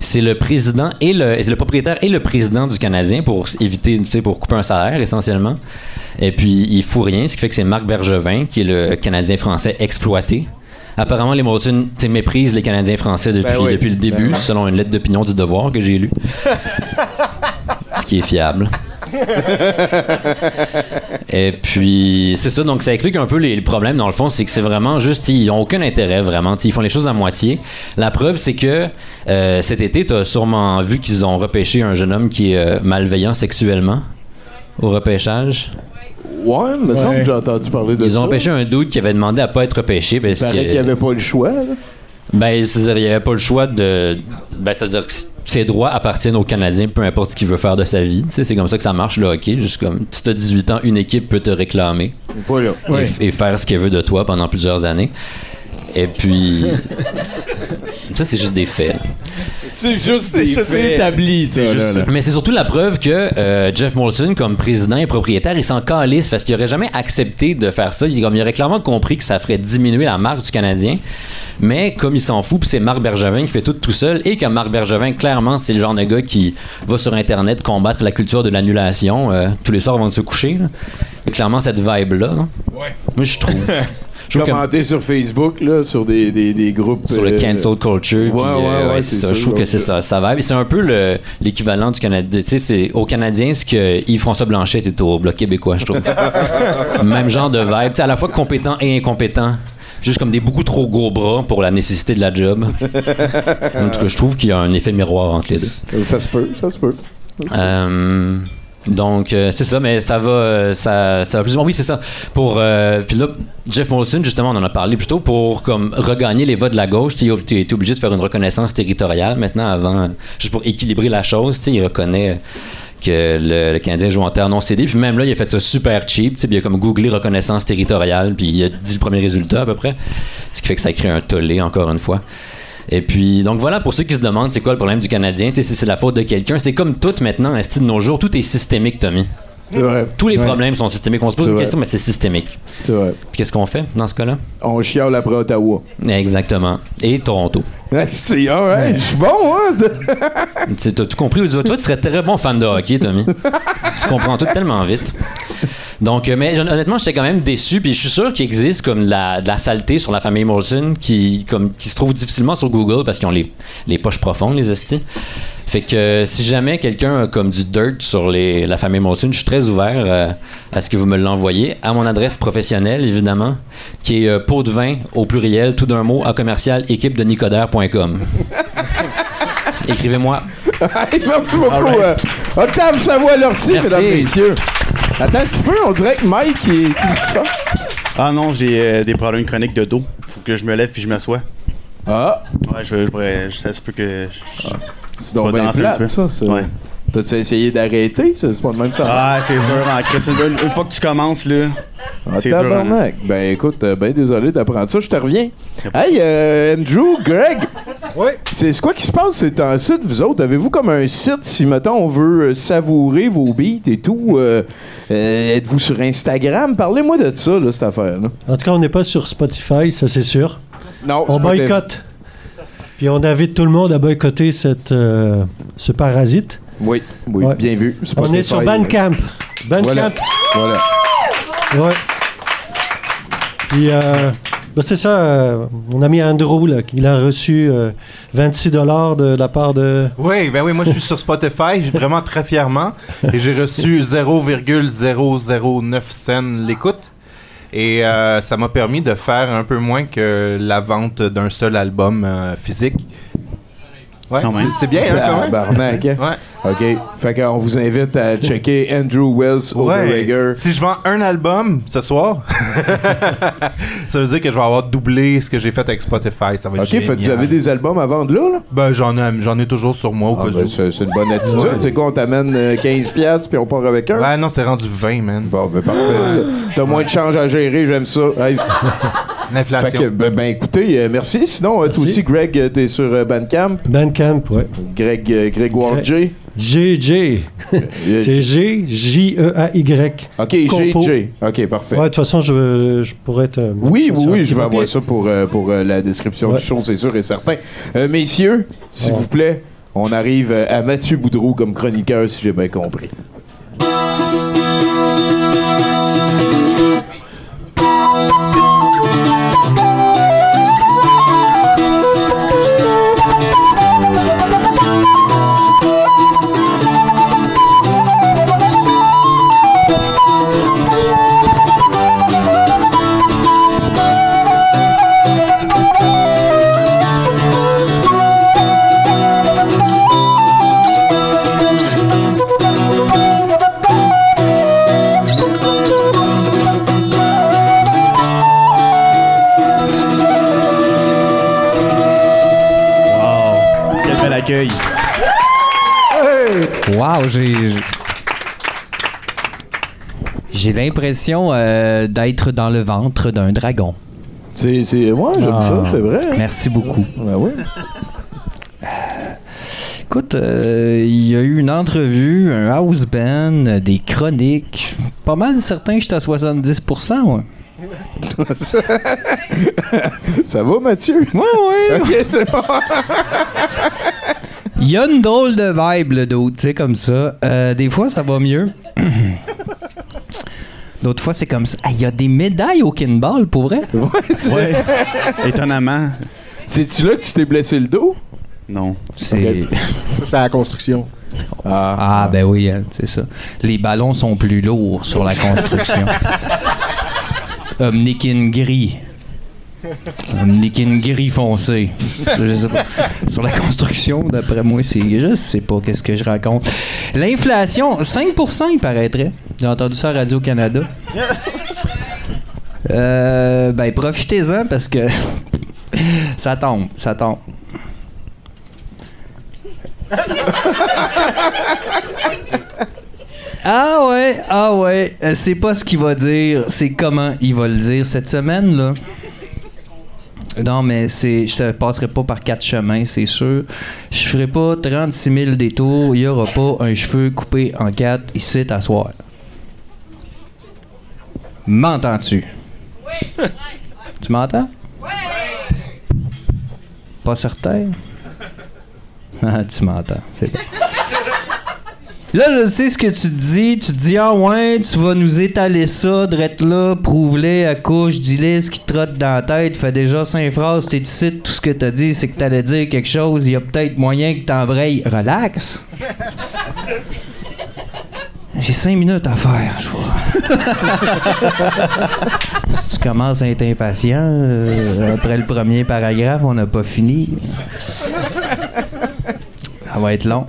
C'est le président et le, propriétaire et le président du Canadien pour éviter, pour couper un salaire essentiellement. Et puis, il fout rien, ce qui fait que c'est Marc Bergevin, qui est le Canadien français exploité. Apparemment, les sais, méprisent les Canadiens français depuis, Ben oui. depuis le début, Ben selon une lettre d'opinion du Devoir que j'ai lue. ce qui est fiable. Et puis, c'est ça. Donc, ça explique un peu les, les problèmes. Dans le fond, c'est que c'est vraiment juste, ils n'ont aucun intérêt, vraiment. T'sais, Ils font les choses à moitié. La preuve, c'est que euh, cet été, tu as sûrement vu qu'ils ont repêché un jeune homme qui est euh, malveillant sexuellement au repêchage. Ouais, il me semble que j'ai entendu parler de Ils ça. ont repêché un doute qui avait demandé à pas être repêché parce Il paraît que- qu'il n'y avait pas le choix. là. ben, c'est-à-dire, il n'y avait pas le choix de. Ben, c'est-à-dire que ses droits appartiennent aux Canadiens, peu importe ce qu'il veut faire de sa vie. C'est comme ça que ça marche, le hockey. Juste comme, si tu as 18 ans, une équipe peut te réclamer Voilà. et, Ouais. et faire ce qu'elle veut de toi pendant plusieurs années. Et puis. ça, c'est juste des faits. là. C'est juste C'est des juste faits. établi, ça, là, juste là. Mais c'est surtout la preuve que euh, Jeff Molson, comme président et propriétaire, il s'en calisse parce qu'il aurait jamais accepté de faire ça. Il, comme, il aurait clairement compris que ça ferait diminuer la marque du Canadien. Mais comme il s'en fout, puis c'est Marc Bergevin qui fait tout tout seul, et que Marc Bergevin, clairement, c'est le genre de gars qui va sur Internet combattre la culture de l'annulation euh, tous les soirs avant de se coucher. là. Et clairement, cette vibe-là. là. Moi, je trouve. Que- Commenter sur Facebook, là, sur des, des, des groupes. sur le euh, cancel culture. ouais, euh, ouais, ouais, c'est ça. ça, Je trouve que c'est ça. Ça va. C'est un peu le- l'équivalent du Canadien. Tu sais, c'est au Canadien ce que Yves-François Blanchet était au Bloc québécois, je trouve. Même genre de vibe. Tu sais, à la fois compétent et incompétent. Juste comme des beaucoup trop gros bras pour la nécessité de la job. En tout cas, je trouve qu'il y a un effet miroir entre les deux. Ça se peut, ça se peut. Euh, donc euh, c'est ça, mais ça va, euh, ça, ça va plus ou moins. Oui, c'est ça. Pour euh, puis là, Jeff Molson, justement, on en a parlé plus tôt pour comme regagner les votes de la gauche. Tu es obligé de faire une reconnaissance territoriale maintenant, avant, juste pour équilibrer la chose. Tu il reconnaît que le, Canadien joue en terre non cédée. Puis même là, il a fait ça super cheap. Tu il a comme googlé reconnaissance territoriale, puis il a dit le premier résultat à peu près. Ce qui fait que ça crée un tollé encore une fois. Et puis, donc voilà, pour ceux qui se demandent c'est quoi le problème du Canadien, si c'est la faute de quelqu'un, c'est comme tout maintenant, esti, de nos jours, tout est systémique, Tommy. C'est vrai. Tous les Ouais. problèmes sont systémiques. On se pose une vrai. question, mais c'est systémique. C'est vrai. Puis qu'est-ce qu'on fait dans ce cas-là? On chiale après Ottawa. Exactement. Et Toronto. Ah, tu- alright, je suis bon, hein? Tu sais, T'as tout compris. Toi, tu serais très bon fan de hockey, Tommy. tu comprends tout tellement vite. Donc, euh, mais hon- honnêtement, j'étais quand même déçu. Puis je suis sûr qu'il existe comme de la, saleté sur la famille Molson qui, comme, qui se trouve difficilement sur Google parce qu'ils ont les, poches profondes, les estis. Fait que euh, si jamais quelqu'un a comme du dirt sur la famille Molson, je suis très ouvert euh, à ce que vous me l'envoyez. À mon adresse professionnelle, évidemment, qui est euh, pot de vin au pluriel, tout d'un mot, à commercial équipe de nicodère.com. Écrivez-moi. Hey, Merci beaucoup. Right. euh, Octave Savoie-Lortie, mesdames et messieurs. Attends un petit peu, on dirait que Mike, il est... qu'est-ce qui se passe? Ah non, j'ai euh, des problèmes chroniques de dos. Faut que je me lève puis je m'assois. Ah! Ouais, je, je, pourrais- ça se peut que. je- C'est donc je bien danser un plate, petit peu. ça. ça. Ouais. T'as-tu essayé d'arrêter? C'est pas le même ça. Ah, c'est dur en. Une, une fois que tu commences, là. Ah, c'est dur. hein. Ben écoute, euh, ben désolé d'apprendre ça, je te reviens. Hey, euh, Andrew, Greg. Oui. C'est c'est quoi qui se passe ces temps-ci, de vous autres? Avez-vous comme un site, si mettons on veut euh, savourer vos beats et tout? euh, euh, Êtes-vous sur Instagram? Parlez-moi de ça, là, cette affaire-là. En tout cas, on n'est pas sur Spotify, ça c'est sûr. Non, On boycotte. Puis on invite tout le monde à boycotter cette, euh, ce parasite. Oui, oui, Ouais. bien vu. On est sur Spotify, Bandcamp. Bandcamp. Voilà. Voilà. Ouais. Puis, euh, ben, c'est ça, euh, mon ami Andrew, là, il a reçu euh, 26 dollars de la part de... Oui, ben oui, moi je suis sur Spotify, vraiment très fièrement. Et j'ai reçu 0,009 cents l'écoute. Et euh, ça m'a permis de faire un peu moins que la vente d'un seul album euh, physique. Ouais, c'est- bien, hein, quand même. Tabarnak, hein? OK. Fait qu'on vous invite à checker Andrew Wells Overeger. Si je vends un album ce soir, ça veut dire que je vais avoir doublé ce que j'ai fait avec Spotify. Ça va être OK, fait que vous avez des albums à vendre là, là? Ben, j'en ai, j'en ai toujours sur moi au Ah, cas ben, où. c'est c'est une bonne attitude. Ouais. C'est quoi, on t'amène euh, 15$ piastres, puis on part avec un? Ouais, non, c'est rendu 20, man. Bon, ben parfait. T'as moins de change à gérer, j'aime ça. Hey. L'inflation. Fait que, ben, ben, écoutez, euh, merci. Sinon, euh, toi Merci. aussi, Greg, euh, t'es sur euh, Bandcamp. Bandcamp, ouais. Greg, euh, Grégoire J. GJ. C'est G, J-E-A-Y. OK, Compo. GJ. OK, parfait. Ouais, de toute façon, je, veux- je pourrais te. mettre Oui, ça oui, sur un oui, petit je vais papier. avoir ça pour, euh, pour euh, la description Ouais. du show, c'est sûr et certain. Euh, messieurs, s'il vous plaît, on arrive euh, à Mathieu Boudreau comme chroniqueur, si j'ai bien compris. Wow, j'ai. J'ai l'impression euh, d'être dans le ventre d'un dragon. C'est, c'est, ouais, j'aime ça, c'est vrai. Merci beaucoup. Ben ouais. Écoute, euh, il y a eu une entrevue, un house band, des chroniques. Pas mal certain que j'étais à 70%, ouais. Ça va, Mathieu? C'est bon. Il y a une drôle de vibe, le d'autre, tu sais, comme ça. Euh, des fois, ça va mieux. D'autres fois, c'est comme ça. Ah, Il y a des médailles au kinball, pour vrai? Ouais, c'est- Ouais. Étonnamment. C'est-tu là que tu t'es blessé le dos? Non. C'est... Ça, c'est la construction. Ah, ben oui, hein, c'est ça. Les ballons sont plus lourds sur la construction. Omnikin gris. Omnikin gris foncé. Je sais. Sur la construction, d'après moi, c'est. Je sais pas qu'est-ce que je raconte. L'inflation, 5%, il paraîtrait. J'ai entendu ça à Radio-Canada. Euh, ben, profitez-en parce que ça tombe, ça tombe. Ah ouais, ah ouais. Euh, c'est pas ce qu'il va dire, c'est comment il va le dire cette semaine là. Non, mais c'est, je te passerai pas par quatre chemins, c'est sûr. Je ferai pas 36 000 détours. Il y aura pas un cheveu coupé en quatre ici à soir. M'entends-tu? Tu m'entends? Pas certain? Ah, tu m'entends, c'est bon. Là, je sais ce que tu te dis. Tu te dis, ah ouais, tu vas nous étaler ça, drette là, prouve-les, accouche, dis-les ce qui te trotte dans la tête. Fais déjà cinq phrases, t'es ici, tout ce que t'as dit, c'est que t'allais dire quelque chose. Il y a peut-être moyen que t'embrayes. Relax. J'ai cinq minutes à faire, je vois. si tu commences à être impatient, euh, après le premier paragraphe, on n'a pas fini. Ça va être long.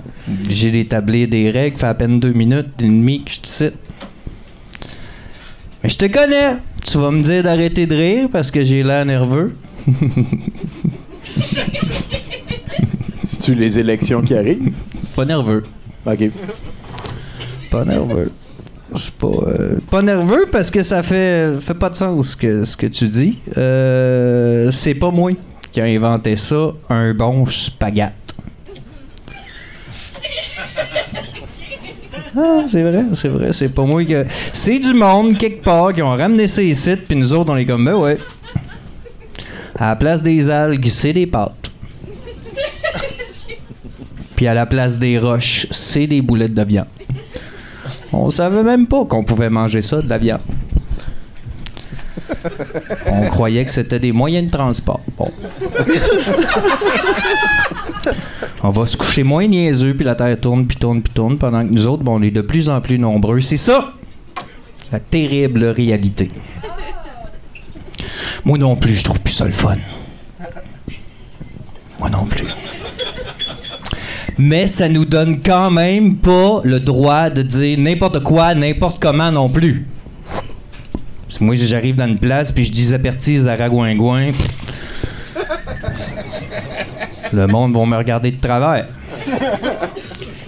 J'ai d'établir des règles, fait à peine deux minutes et demie que je te cite. Mais je te connais. Tu vas me dire d'arrêter de rire parce que j'ai l'air nerveux. Si tu les élections qui arrivent? Pas nerveux. OK. Pas nerveux. Je suis pas, euh, pas nerveux parce que ça fait, fait pas de sens que, ce que tu dis. Euh, c'est pas moi qui a inventé ça, un bon spaghette. Ah, c'est vrai, c'est vrai, c'est pas moi que. C'est du monde, quelque part, qui ont ramené ça ici, puis nous autres, on est comme, ben ouais. À la place des algues, c'est des pâtes. Puis à la place des roches, c'est des boulettes de viande. On savait même pas qu'on pouvait manger ça, de la viande. On croyait que c'était des moyens de transport. Bon. On va se coucher moins niaiseux, puis la Terre tourne, puis tourne, puis tourne, pendant que nous autres, bon, on est de plus en plus nombreux. C'est ça, la terrible réalité. Moi non plus, je trouve plus ça le fun. Moi non plus. Mais ça nous donne quand même pas le droit de dire n'importe quoi, n'importe comment non plus. Moi, j'arrive dans une place, puis je dis apertise à ragouingouin. Le monde va me regarder de travers.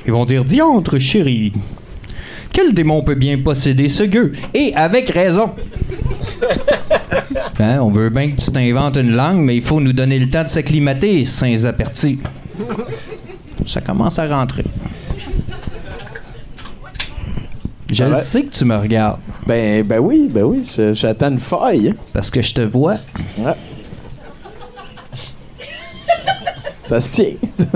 Ils vont dire Diantre, chérie, quel démon peut bien posséder ce gueux? Et avec raison. Hein, on veut bien que tu t'inventes une langue, mais il faut nous donner le temps de s'acclimater, sans apertis. Ça commence à rentrer. Je le sais que tu me regardes. Ben, ben oui, ben oui, je- j'attends une faille. Parce que je te vois. Ouais. Ça se tient.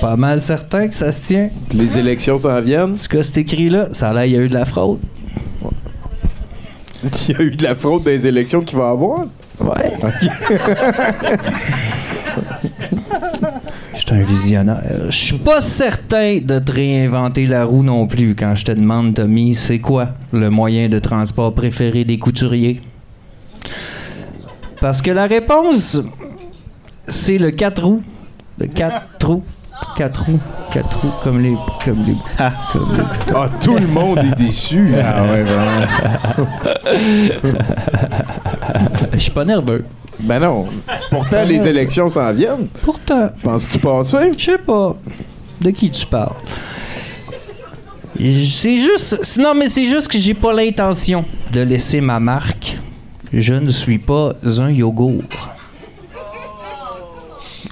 Pas mal certain que ça se tient. Les élections s'en viennent. Ce que c'est écrit là, ça a l'air il y a eu de la fraude. Il y a eu de la fraude des élections qu'il va y avoir. Ouais. Je suis un visionnaire. Je suis pas certain de te réinventer la roue non plus quand je te demande, Tommy, c'est quoi le moyen de transport préféré des couturiers? Parce que la réponse, c'est le 4 roues. 4 roues. 4 roues. 4 roues, comme les. Comme les, comme les- Ah, tout le monde est déçu. Ah ouais, vraiment. Je suis pas nerveux. Ben non. Pourtant, les élections s'en viennent. Pourtant. Penses-tu passer? Je sais pas. De qui tu parles? C'est juste. Non, mais c'est juste que j'ai pas l'intention de laisser ma marque. Je ne suis pas un yogourt.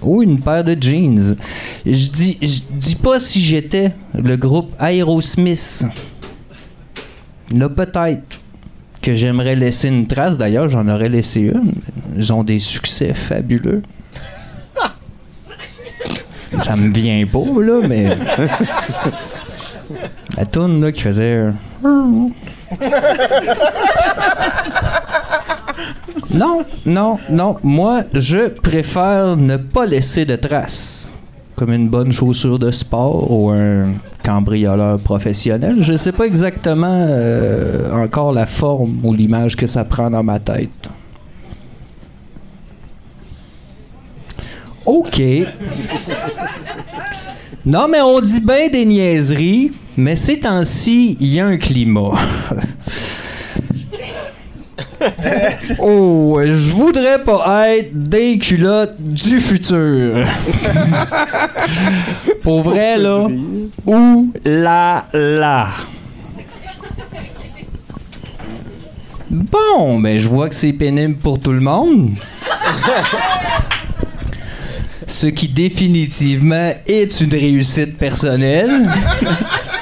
Ou une paire de jeans. Je dis, je dis pas si j'étais le groupe Aerosmith. Là, peut-être que j'aimerais laisser une trace. D'ailleurs, j'en aurais laissé une. Ils ont des succès fabuleux. Ça me vient pas, là, mais. La toune, là, qui faisait. Non, non, non. Moi, je préfère ne pas laisser de traces. Comme une bonne chaussure de sport ou un cambrioleur professionnel. Je sais pas exactement euh, encore la forme ou l'image que ça prend dans ma tête. OK. Non, mais on dit bien des niaiseries, mais ces temps-ci, il y a un climat. oh, je voudrais pas être des culottes du futur. Pour vrai, là. Ouh là là. Bon, mais je vois que c'est pénible pour tout le monde. Ce qui définitivement est une réussite personnelle.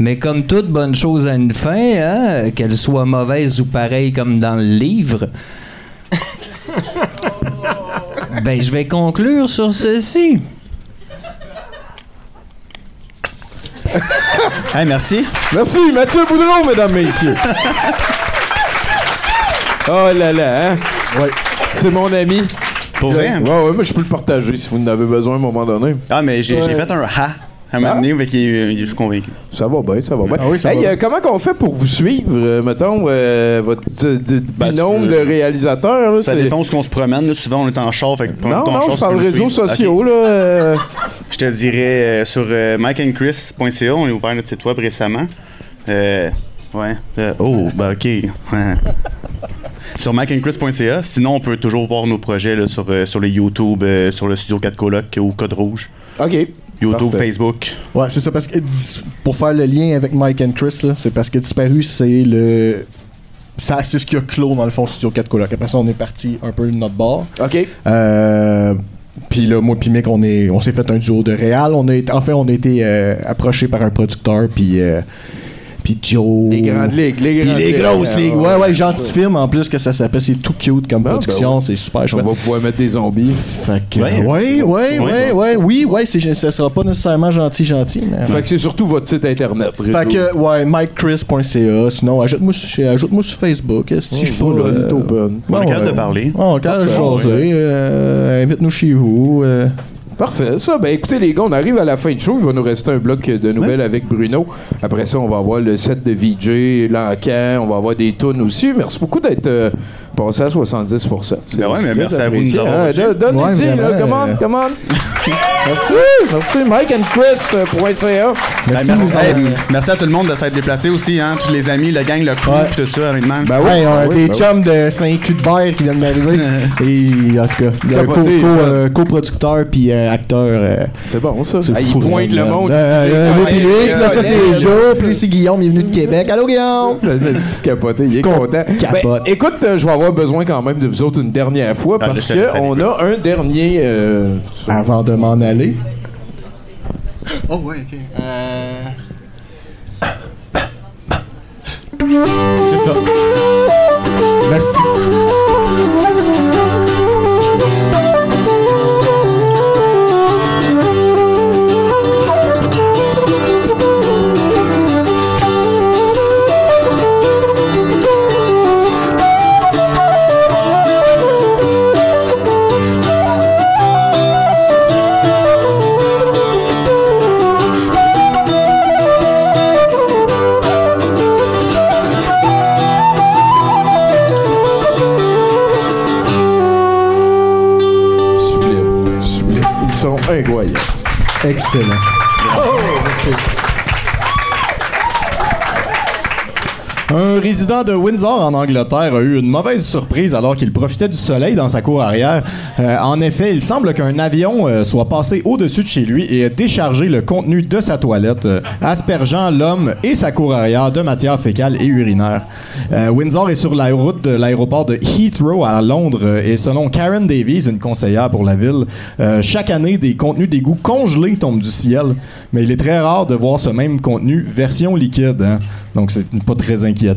Mais comme toute bonne chose a une fin, hein, qu'elle soit mauvaise ou pareille comme dans le livre, ben je vais conclure sur ceci. Hey, merci. Merci, Mathieu Boudreau, mesdames, messieurs. Oh là là, hein? Ouais. C'est mon ami. Pour vrai? Ouais, ouais, moi je peux le partager si vous en avez besoin à un moment donné. Ah, mais j'ai j'ai Ouais. fait un ha à un moment donné, fait qu'il est- je suis convaincu. Ça va bien, ça va bien. Ah oui, Hey, euh, comment qu'on fait pour vous suivre, euh, mettons, euh, votre de- binôme tu- de réalisateurs? là, Ça c'est- dépend où on se promène. Là, souvent, on est en char. Fait que Non, ton non, char, je parle réseaux sociaux, là. euh, Je te dirais euh, sur euh, mikeandchris.ca, on a ouvert notre site web récemment. Euh, ouais. euh, oh, bah ok. Sur mikeandchris.ca. Sinon, on peut toujours voir nos projets là, sur, euh, sur les YouTube, euh, sur le studio 4 Coloc ou Code Rouge. OK. YouTube, Parfait. Facebook. Ouais, c'est ça, parce que pour faire le lien avec Mike and Chris, là, c'est parce que Disparu, c'est le. Ça, c'est ce qui a clos dans le fond Studio 4 Coloc. Après ça, on est parti un peu de notre bord. OK. Euh, puis là, moi puis Mick, on est, on s'est fait un duo de réal. On a été, enfin, on a été euh, approché par un producteur, puis euh, puis Joe. Les grandes ligues, les grandes les grosses Ouais, ligues. ouais, Ouais, gentil film en plus que ça s'appelle. C'est tout cute comme Ah, production. ben. C'est super On chouette. va pouvoir mettre des zombies. Fait que, Ouais. ouais, ouais, ouais, Ouais. ouais, oui, ouais, c'est, ça sera pas nécessairement gentil, gentil. Mais... Fait que c'est surtout votre site internet. Fait que, ouais, mikechris.ca. Sinon, ajoute-moi sur, ajoute-moi sur Facebook. Si je suis pas là. on On ouais. de parler. On est capable de jaser. euh, invite-nous chez vous. Parfait. Ça, ben écoutez les gars, on arrive à la fin du show. Il va nous rester un bloc de nouvelles avec Bruno. Après ça, on va avoir le set de VJ, l'encan. On va avoir des tunes aussi. Merci beaucoup d'être euh, passer à 70 Ben ouais, mais merci à vous de nous avoir Ah, reçus. don- Donne-y, Ouais, là, vraiment, come on, euh, come on. merci, merci, mikeandchris.ca. Merci, hey, merci à tout le monde de s'être déplacé aussi, hein. Tous les amis, le gang, le crew, Ouais. pis tout ça, honnêtement. Ben ouais, on a des chums de Berre qui viennent d'arriver. Et en tout cas, il y a un co- Capoté, co- hein. euh, coproducteur puis euh, acteur. c'est bon, ça. C'est Ah, il fou, pointe le man. monde. Euh, Il dit, euh, hey, moi puis lui, hey, puis là, ça c'est Joe, puis lui c'est Guillaume, il est venu de Québec. Allô Guillaume! C'est capoté, il est content. capote. Ben, écoute, euh, je vais avoir besoin quand même de vous autres une dernière fois Ah, parce qu'on a un dernier. euh, Avant de m'en aller. Oh, ouais, ok. C'est ça. Merci. Excellent. Un résident de Windsor en Angleterre a eu une mauvaise surprise alors qu'il profitait du soleil dans sa cour arrière. Euh, en effet, il semble qu'un avion euh, soit passé au-dessus de chez lui et ait déchargé le contenu de sa toilette, euh, aspergeant l'homme et sa cour arrière de matière fécale et urinaire. Windsor est sur la route de l'aéroport de Heathrow à Londres et selon Karen Davies, une conseillère pour la ville, chaque année des contenus d'égout congelés tombent du ciel, mais il est très rare de voir ce même contenu version liquide. hein. Donc c'est pas très inquiétant.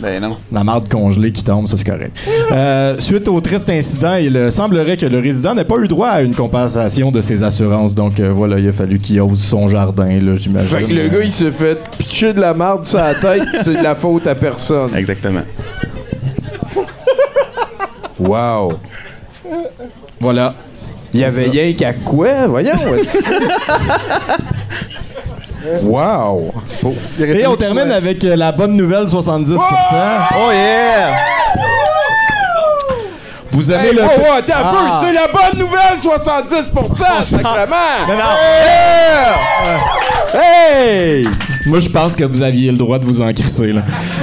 Ben non. La marde congelée qui tombe, ça c'est correct. Euh, suite au triste incident, il euh, semblerait que le résident n'ait pas eu droit à une compensation de ses assurances. Donc euh, voilà, il a fallu qu'il ose son jardin, là, j'imagine. Fait que le gars, il s'est fait pitcher de la marde sur la tête, c'est de la faute à personne. Exactement. Wow. Voilà. Il y avait rien qu'à quoi? Voyons. wow. Et on termine avec euh, la bonne nouvelle 70%. Oh yeah! Vous aimez Hey, le... wow, wow, attends un peu, Ah. c'est la bonne nouvelle, 70%, sacrément! Non, non. Yeah! Hey! Moi, je pense que vous aviez le droit de vous en crisser, là.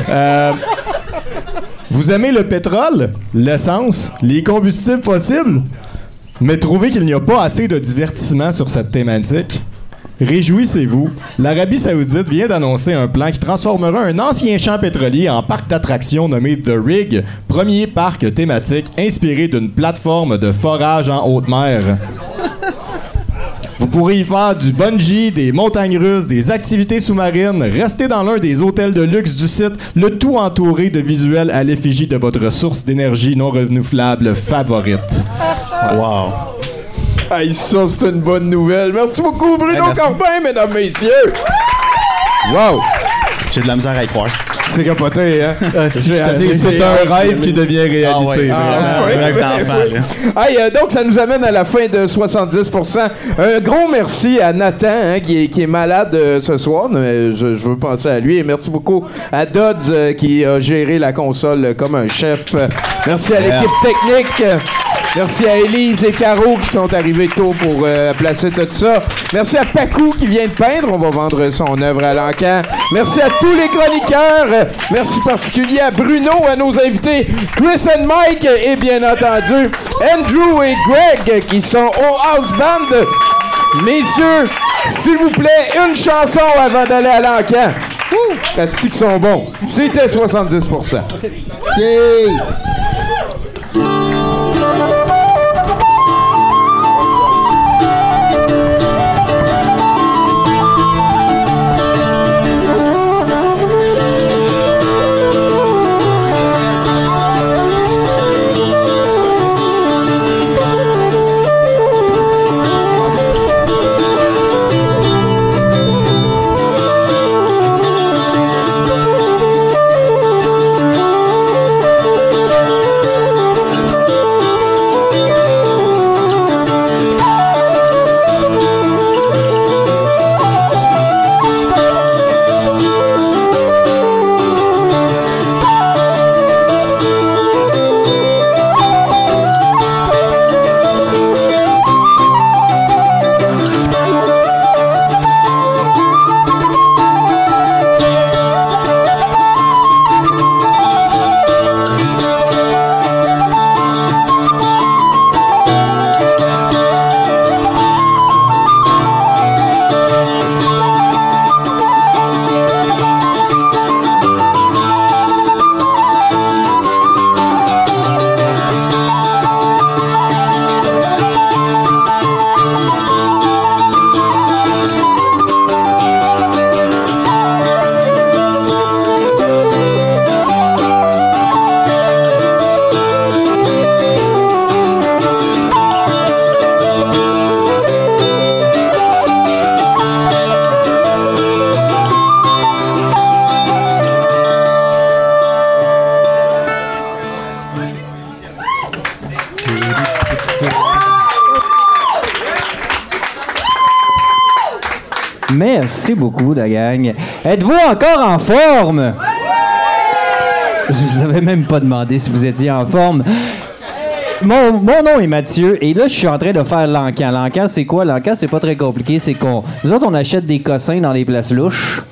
Euh, vous aimez le pétrole, l'essence, les combustibles fossiles, mais trouvez qu'il n'y a pas assez de divertissement sur cette thématique? Réjouissez-vous, l'Arabie Saoudite vient d'annoncer un plan qui transformera un ancien champ pétrolier en parc d'attractions nommé The Rig, premier parc thématique inspiré d'une plateforme de forage en haute mer. Vous pourrez y faire du bungee, des montagnes russes, des activités sous-marines, rester dans l'un des hôtels de luxe du site, le tout entouré de visuels à l'effigie de votre source d'énergie non renouvelable favorite. Wow. Hey, ça, c'est une bonne nouvelle. Merci beaucoup, Bruno Hey, merci. Corbin, mesdames, messieurs. Wow. J'ai de la misère à y croire. C'est capoté, hein? C'est c'est un rêve qui devient réalité. Ah ouais. vraiment. Ah, ouais. rêve d'enfant, là. Hey, euh, donc, ça nous amène à la fin de 70%. Un gros merci à Nathan, hein, qui, est, qui est malade euh, ce soir. mais je, je veux penser à lui. Et merci beaucoup à Dodds, euh, qui a géré la console euh, comme un chef. Euh, Merci à l'équipe technique. Merci à Élise et Caro qui sont arrivés tôt pour euh, placer tout ça. Merci à Pacou qui vient de peindre. On va vendre son œuvre à l'encan. Merci à tous les chroniqueurs. Merci particulier à Bruno, à nos invités Chris et Mike et bien entendu Andrew et Greg qui sont au House Band. Messieurs, s'il vous plaît, une chanson avant d'aller à l'encan. Qu'ils sont bons. C'était 70%. Yay! La gang. Êtes-vous encore en forme? Je vous avais même pas demandé si vous étiez en forme. Mon, mon nom est Mathieu et là je suis en train de faire l'encan. L'encan c'est quoi? L'encan c'est pas très compliqué, c'est qu'on nous autres on achète des cossins dans les places louches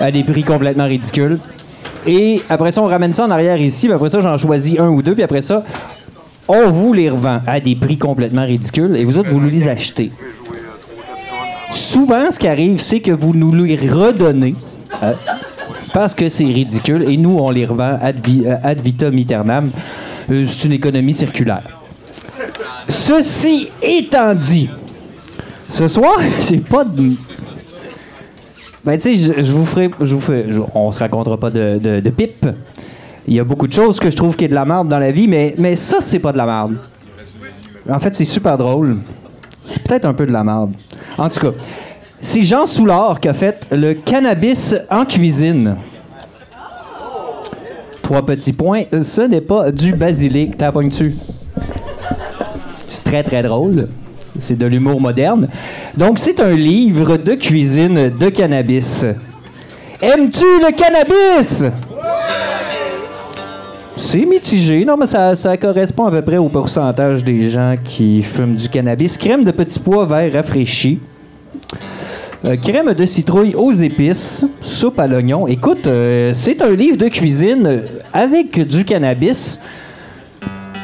à des prix complètement ridicules. Et après ça on ramène ça en arrière ici, puis après ça j'en choisis un ou deux, puis après ça on vous les revend à des prix complètement ridicules et vous autres vous nous les achetez. Souvent ce qui arrive c'est que vous nous les redonnez. euh, parce que c'est ridicule et nous, on les revend ad, euh, ad vitam aeternam. Euh, c'est une économie circulaire. Ceci étant dit, ce soir, j'ai pas de. Ben, tu sais, je, vous ferai. Je vous on se racontera pas de, de, de pipe. Il y a beaucoup de choses que je trouve qui est de la merde dans la vie, mais, mais ça, c'est pas de la merde. En fait, c'est super drôle. C'est peut-être un peu de la merde. En tout cas, c'est Jean Soulard qui a fait le cannabis en cuisine. Trois petits points. Ce n'est pas du basilic. T'as dessus. C'est très, très drôle. C'est de l'humour moderne. Donc, c'est un livre de cuisine de cannabis. Aimes-tu le cannabis? C'est mitigé, non, mais ça, correspond à peu près au pourcentage des gens qui fument du cannabis. Crème de petits pois verts rafraîchis. Euh, crème de citrouille aux épices, soupe à l'oignon. Écoute, euh, c'est un livre de cuisine avec du cannabis.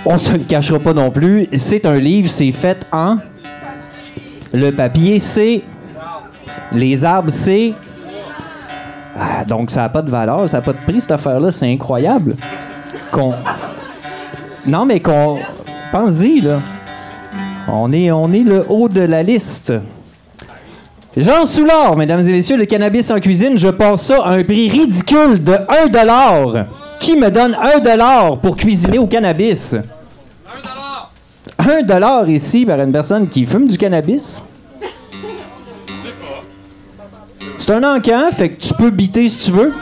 On se le cachera pas non plus. C'est un livre, c'est fait en. Le papier, c'est. Les arbres, c'est. Ah, donc ça n'a pas de valeur, ça n'a pas de prix cette affaire-là, c'est incroyable. Qu'on. Non, mais qu'on. Pense-y, là. On est, on est le haut de la liste. Jean Soulard, mesdames et messieurs, le cannabis en cuisine, je passe ça à un prix ridicule de 1 dollar. Qui me donne 1 dollar pour cuisiner au cannabis? 1 dollar ici par une personne qui fume du cannabis? C'est un encan, fait que tu peux biter si tu veux.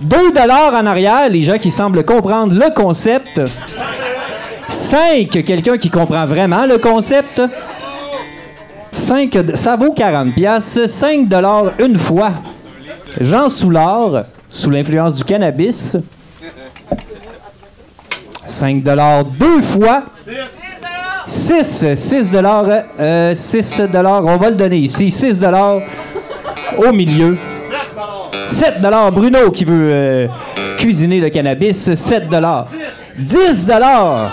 2 dollars en arrière, les gens qui semblent comprendre le concept. 5, quelqu'un qui comprend vraiment le concept. 5, ça vaut 40 pièces, 5 dollars une fois. Jean Soulard, sous l'influence du cannabis. 5 dollars deux fois. 6, 6 dollars, euh, 6 dollars, on va le donner ici, 6 dollars au milieu. 7 dollars, Bruno qui veut euh, cuisiner le cannabis, 7 dollars. 10 dollars.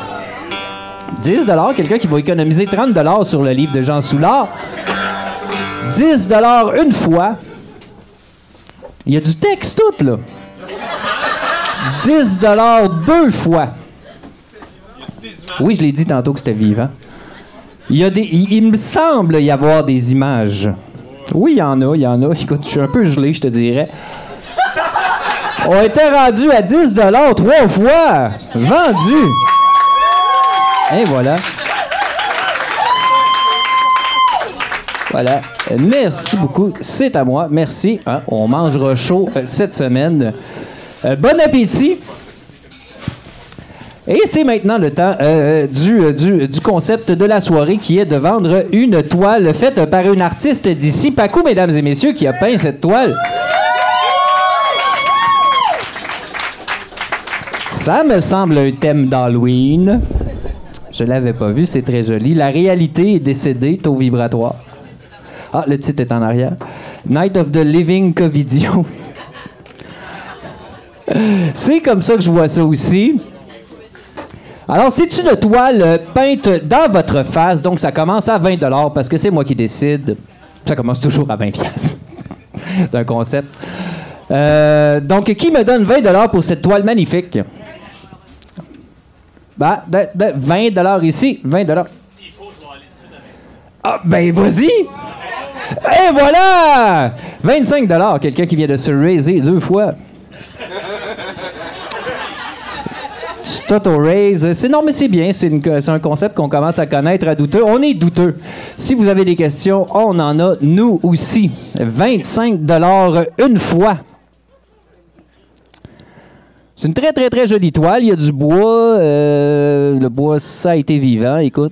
10 dollars, quelqu'un qui va économiser 30 dollars sur le livre de Jean Soulard. 10 dollars une fois. Il y a du texte tout là. 10 dollars deux fois. Oui, je l'ai dit tantôt que c'était vivant. Il, y a des, il me semble y avoir des images. Oui, il y en a, il y en a. Écoute, je suis un peu gelé, je te dirais. On était rendu à 10 dollars trois fois. Vendu. Et voilà. Voilà. Merci beaucoup. C'est à moi. Merci. Hein, on mangera chaud euh, cette semaine. Euh, bon appétit. Et c'est maintenant le temps euh, du, euh, du, du concept de la soirée qui est de vendre une toile faite par une artiste d'ici. Paco, mesdames et messieurs, qui a peint cette toile. Ça me semble un thème d'Halloween. Je l'avais pas vu, c'est très joli. La réalité est décédée, taux vibratoire. Ah, le titre est en arrière. Night of the Living Covidio. c'est comme ça que je vois ça aussi. Alors, c'est une toile peinte dans votre face, donc ça commence à 20 parce que c'est moi qui décide. Ça commence toujours à 20 pièces. c'est un concept. Euh, donc, qui me donne 20 pour cette toile magnifique? Bah, ben, ben, 20 ici, 20 Ah, ben, vas-y! Et voilà! 25 quelqu'un qui vient de se raiser deux fois. Tu t'auto-raise. C'est non, mais c'est bien. C'est un concept qu'on commence à connaître à douteux. On est douteux. Si vous avez des questions, on en a, nous aussi. 25 une fois. C'est une très, très, très jolie toile. Il y a du bois. euh, le bois, ça a été vivant. Écoute,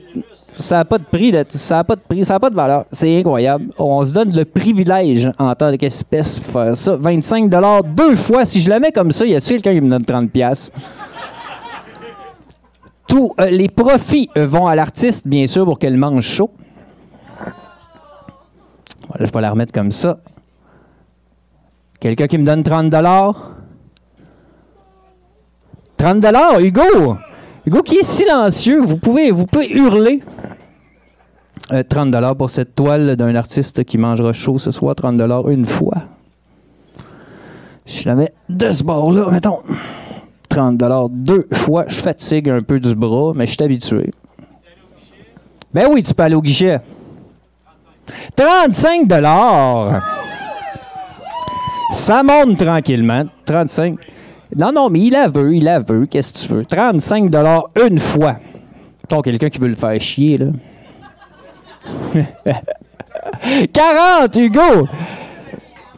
Ça n'a pas de prix, ça n'a pas de prix, ça pas de valeur. C'est incroyable. On se donne le privilège en tant qu'espèce pour faire ça. 25 deux fois. Si je la mets comme ça, y a-t-il quelqu'un qui me donne 30 pièces Tous euh, les profits euh, vont à l'artiste, bien sûr, pour qu'elle mange chaud. Je vais la remettre comme ça. Quelqu'un qui me donne 30 30 Hugo! Hugo qui est silencieux, vous pouvez, vous pouvez hurler. Euh, 30 pour cette toile d'un artiste qui mangera chaud ce soir, 30 une fois. Je la mets de ce bord-là, mettons. 30 deux fois. Je fatigue un peu du bras, mais je suis habitué. Ben oui, tu peux aller au guichet. 35 Ça monte tranquillement. 35 non, non, mais il la veut, il la veut. Qu'est-ce que tu veux? 35 une fois. Ton quelqu'un qui veut le faire chier, là. 40, Hugo!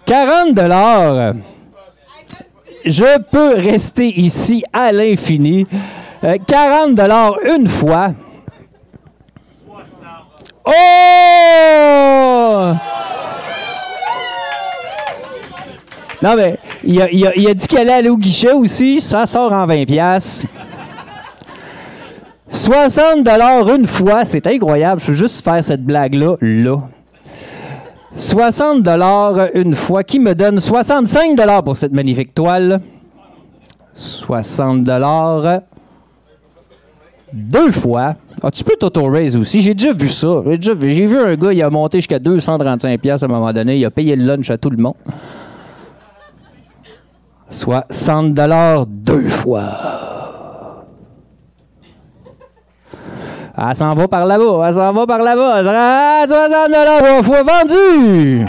40 dollars. Je peux rester ici à l'infini. 40 euh, dollars une fois. Oh! Non, mais il a, a, dit qu'elle allait aller au guichet aussi. Ça sort en 20 pièces. 60 une fois, c'est incroyable. Je veux juste faire cette blague-là, là. 60 une fois, qui me donne 65 pour cette magnifique toile? 60 deux fois. Ah, tu peux t'auto-raise aussi. J'ai déjà vu ça. J'ai vu un gars, il a monté jusqu'à 235 à un moment donné. Il a payé le lunch à tout le monde soit 100 dollars deux fois. Elle s'en va par là-bas, elle s'en va par là-bas. 60 dollars fois vendu.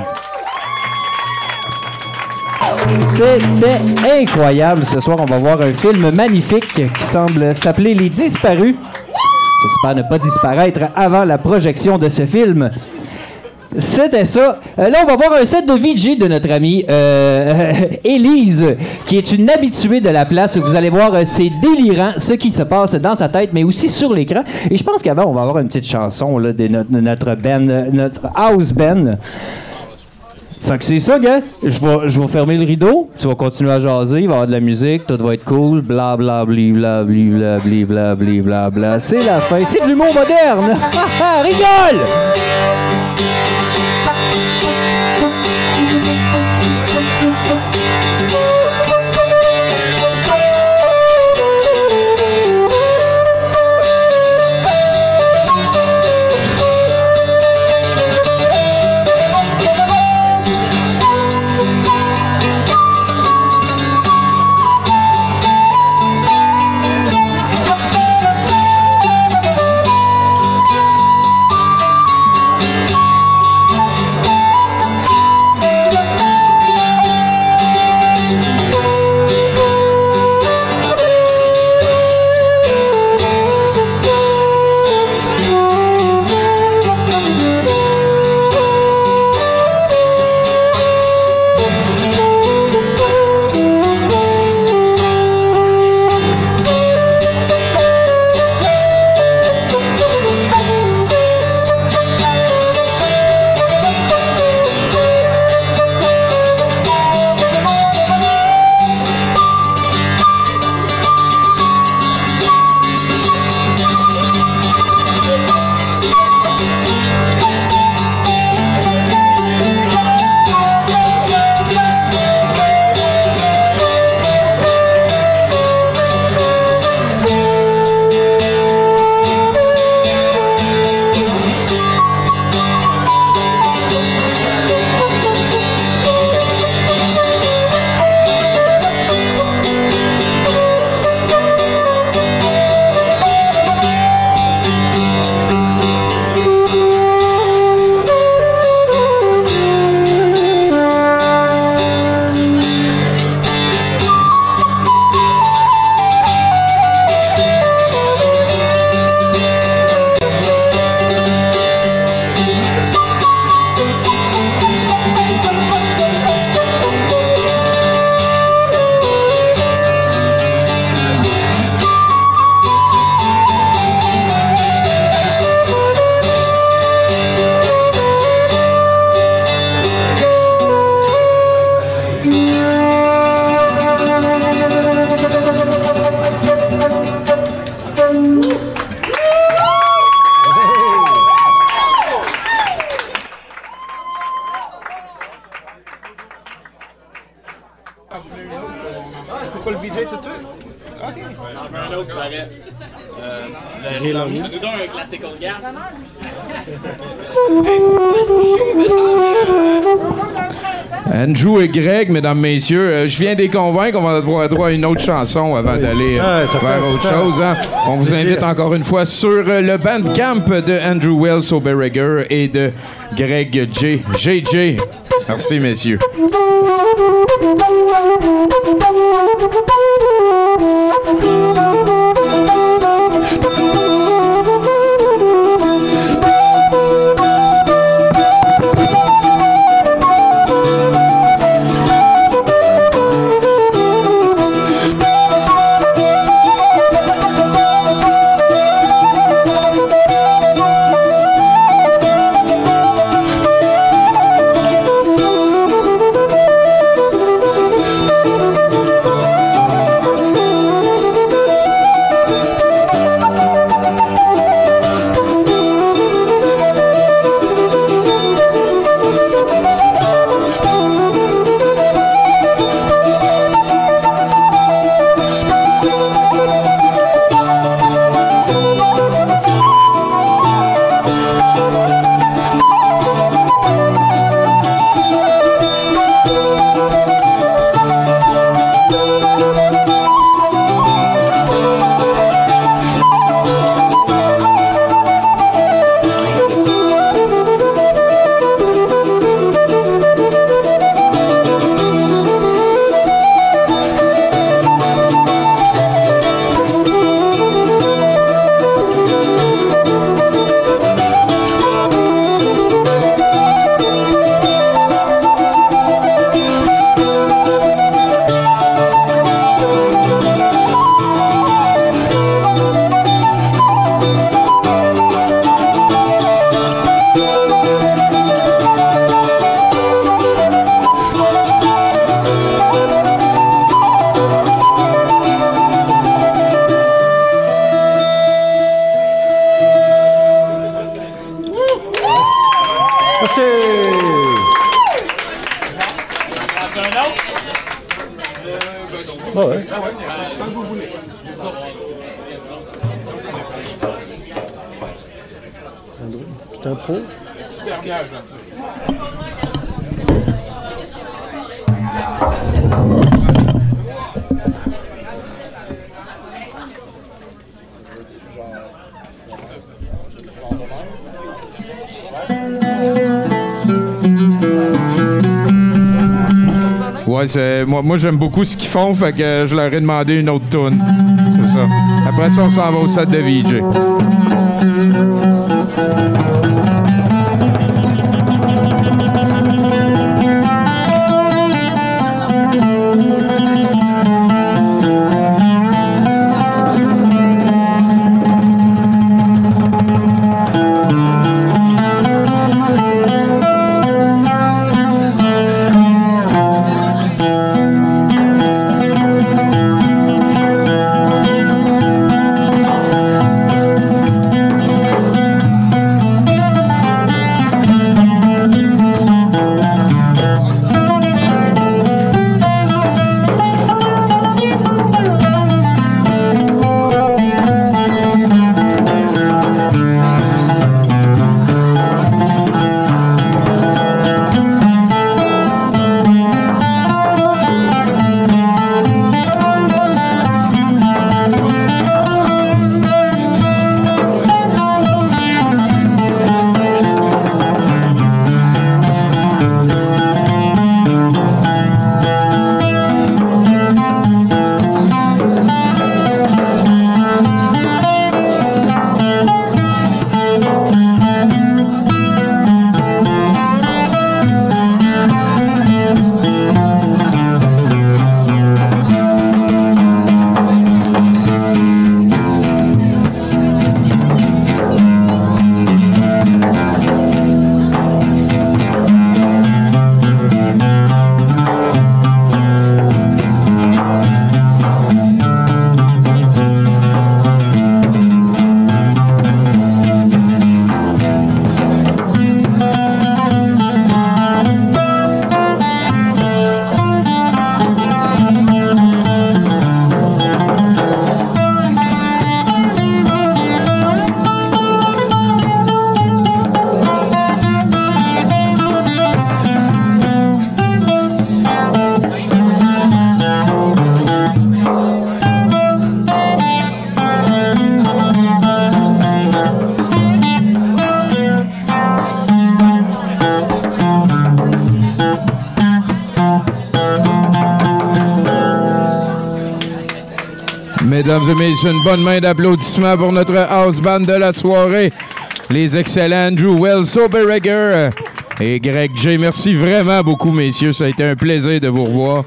C'était incroyable. Ce soir, on va voir un film magnifique qui semble s'appeler Les Disparus. J'espère ne pas disparaître avant la projection de ce film. C'était ça. Euh, là, on va voir un set de VJ de notre amie euh, Élise, qui est une habituée de la place. Vous allez voir, euh, c'est délirant ce qui se passe dans sa tête, mais aussi sur l'écran. Et je pense qu'avant, on va avoir une petite chanson de, notre, notre band, notre house band. Fait que c'est ça, gars. Je vais, je vais fermer le rideau. Tu vas continuer à jaser. Il va y avoir de la musique. Tout va être cool. Bla bla bli bla bli bla bli bla bla bla. C'est la fin. C'est de l'humour moderne. Rigole! Mesdames, messieurs, euh, je viens de les convaincre. On va avoir droit à une autre chanson avant d'aller euh, vers autre chose. hein. On vous invite encore une fois sur euh, le bandcamp de Andrew Wells Oberreger et de Greg J. JJ. Merci, messieurs. C'est, moi, moi j'aime beaucoup ce qu'ils font, fait que euh, je leur ai demandé une autre tune. C'est ça. Après ça, on s'en va au set de VJ. et messieurs, une bonne main d'applaudissements pour notre house band de la soirée, les excellents Andrew Wells, Soberegger euh, et Greg J. Merci vraiment beaucoup, messieurs. Ça a été un plaisir de vous revoir.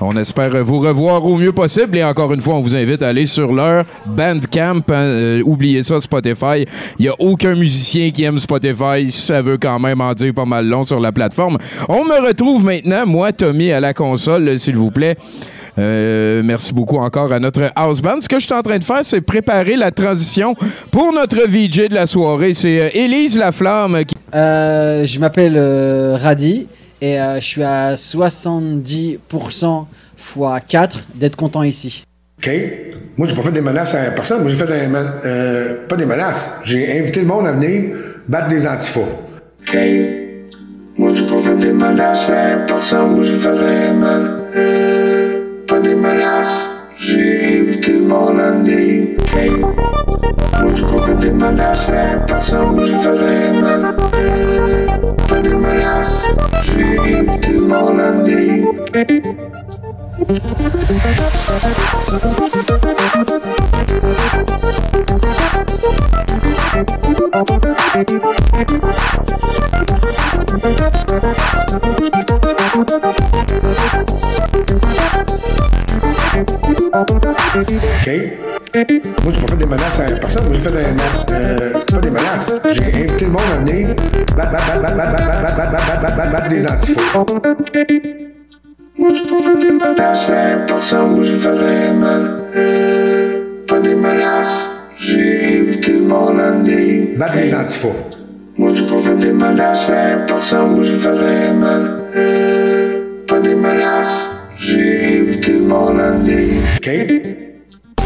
On espère vous revoir au mieux possible. Et encore une fois, on vous invite à aller sur leur Bandcamp. Hein, euh, oubliez ça, Spotify. Il n'y a aucun musicien qui aime Spotify. Ça veut quand même en dire pas mal long sur la plateforme. On me retrouve maintenant, moi, Tommy, à la console, s'il vous plaît. Euh, merci beaucoup encore à notre house band. Ce que je suis en train de faire, c'est préparer la transition pour notre VJ de la soirée. C'est euh, Élise Laflamme. Qui... Euh, je m'appelle euh, Radi et je suis à 70% fois 4 d'être content ici. OK. Moi, je j'ai pas fait des menaces à personne. Moi, j'ai fait des pas des menaces. J'ai invité le monde à venir battre des antifas. OK. Moi, j'ai pas fait des menaces à personne. Moi, j'ai fait des menaces. Pani Melas, żyje w tym Holandii Hej, łódźku Pani Melasę, pasą mi to Pani Melas, żyje w tym Holandii Thank. OK? Moi, j'ai pas fait des menaces à personne. Moi, j'ai fait des menaces. Euh, c'est pas des menaces. J'ai invité le monde à venir battre, battre, battre, battre, battre, battre, battre, battre, battre, battre des antifaux. Moi, j'ai pas fait des menaces à personne. Moi, j'ai fait des menaces. Pas des menaces. J'ai invité le monde à venir battre des antifaux. Moi, j'ai pas fait des menaces à personne. Moi, j'ai fait des menaces. Pas des menaces. J'ai invité le monde à venir. OK?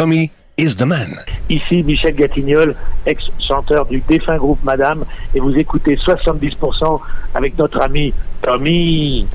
Tommy is the man. Ici Michel Gatignol, ex-chanteur du défunt groupe Madame, et vous écoutez 70% avec notre ami Tommy.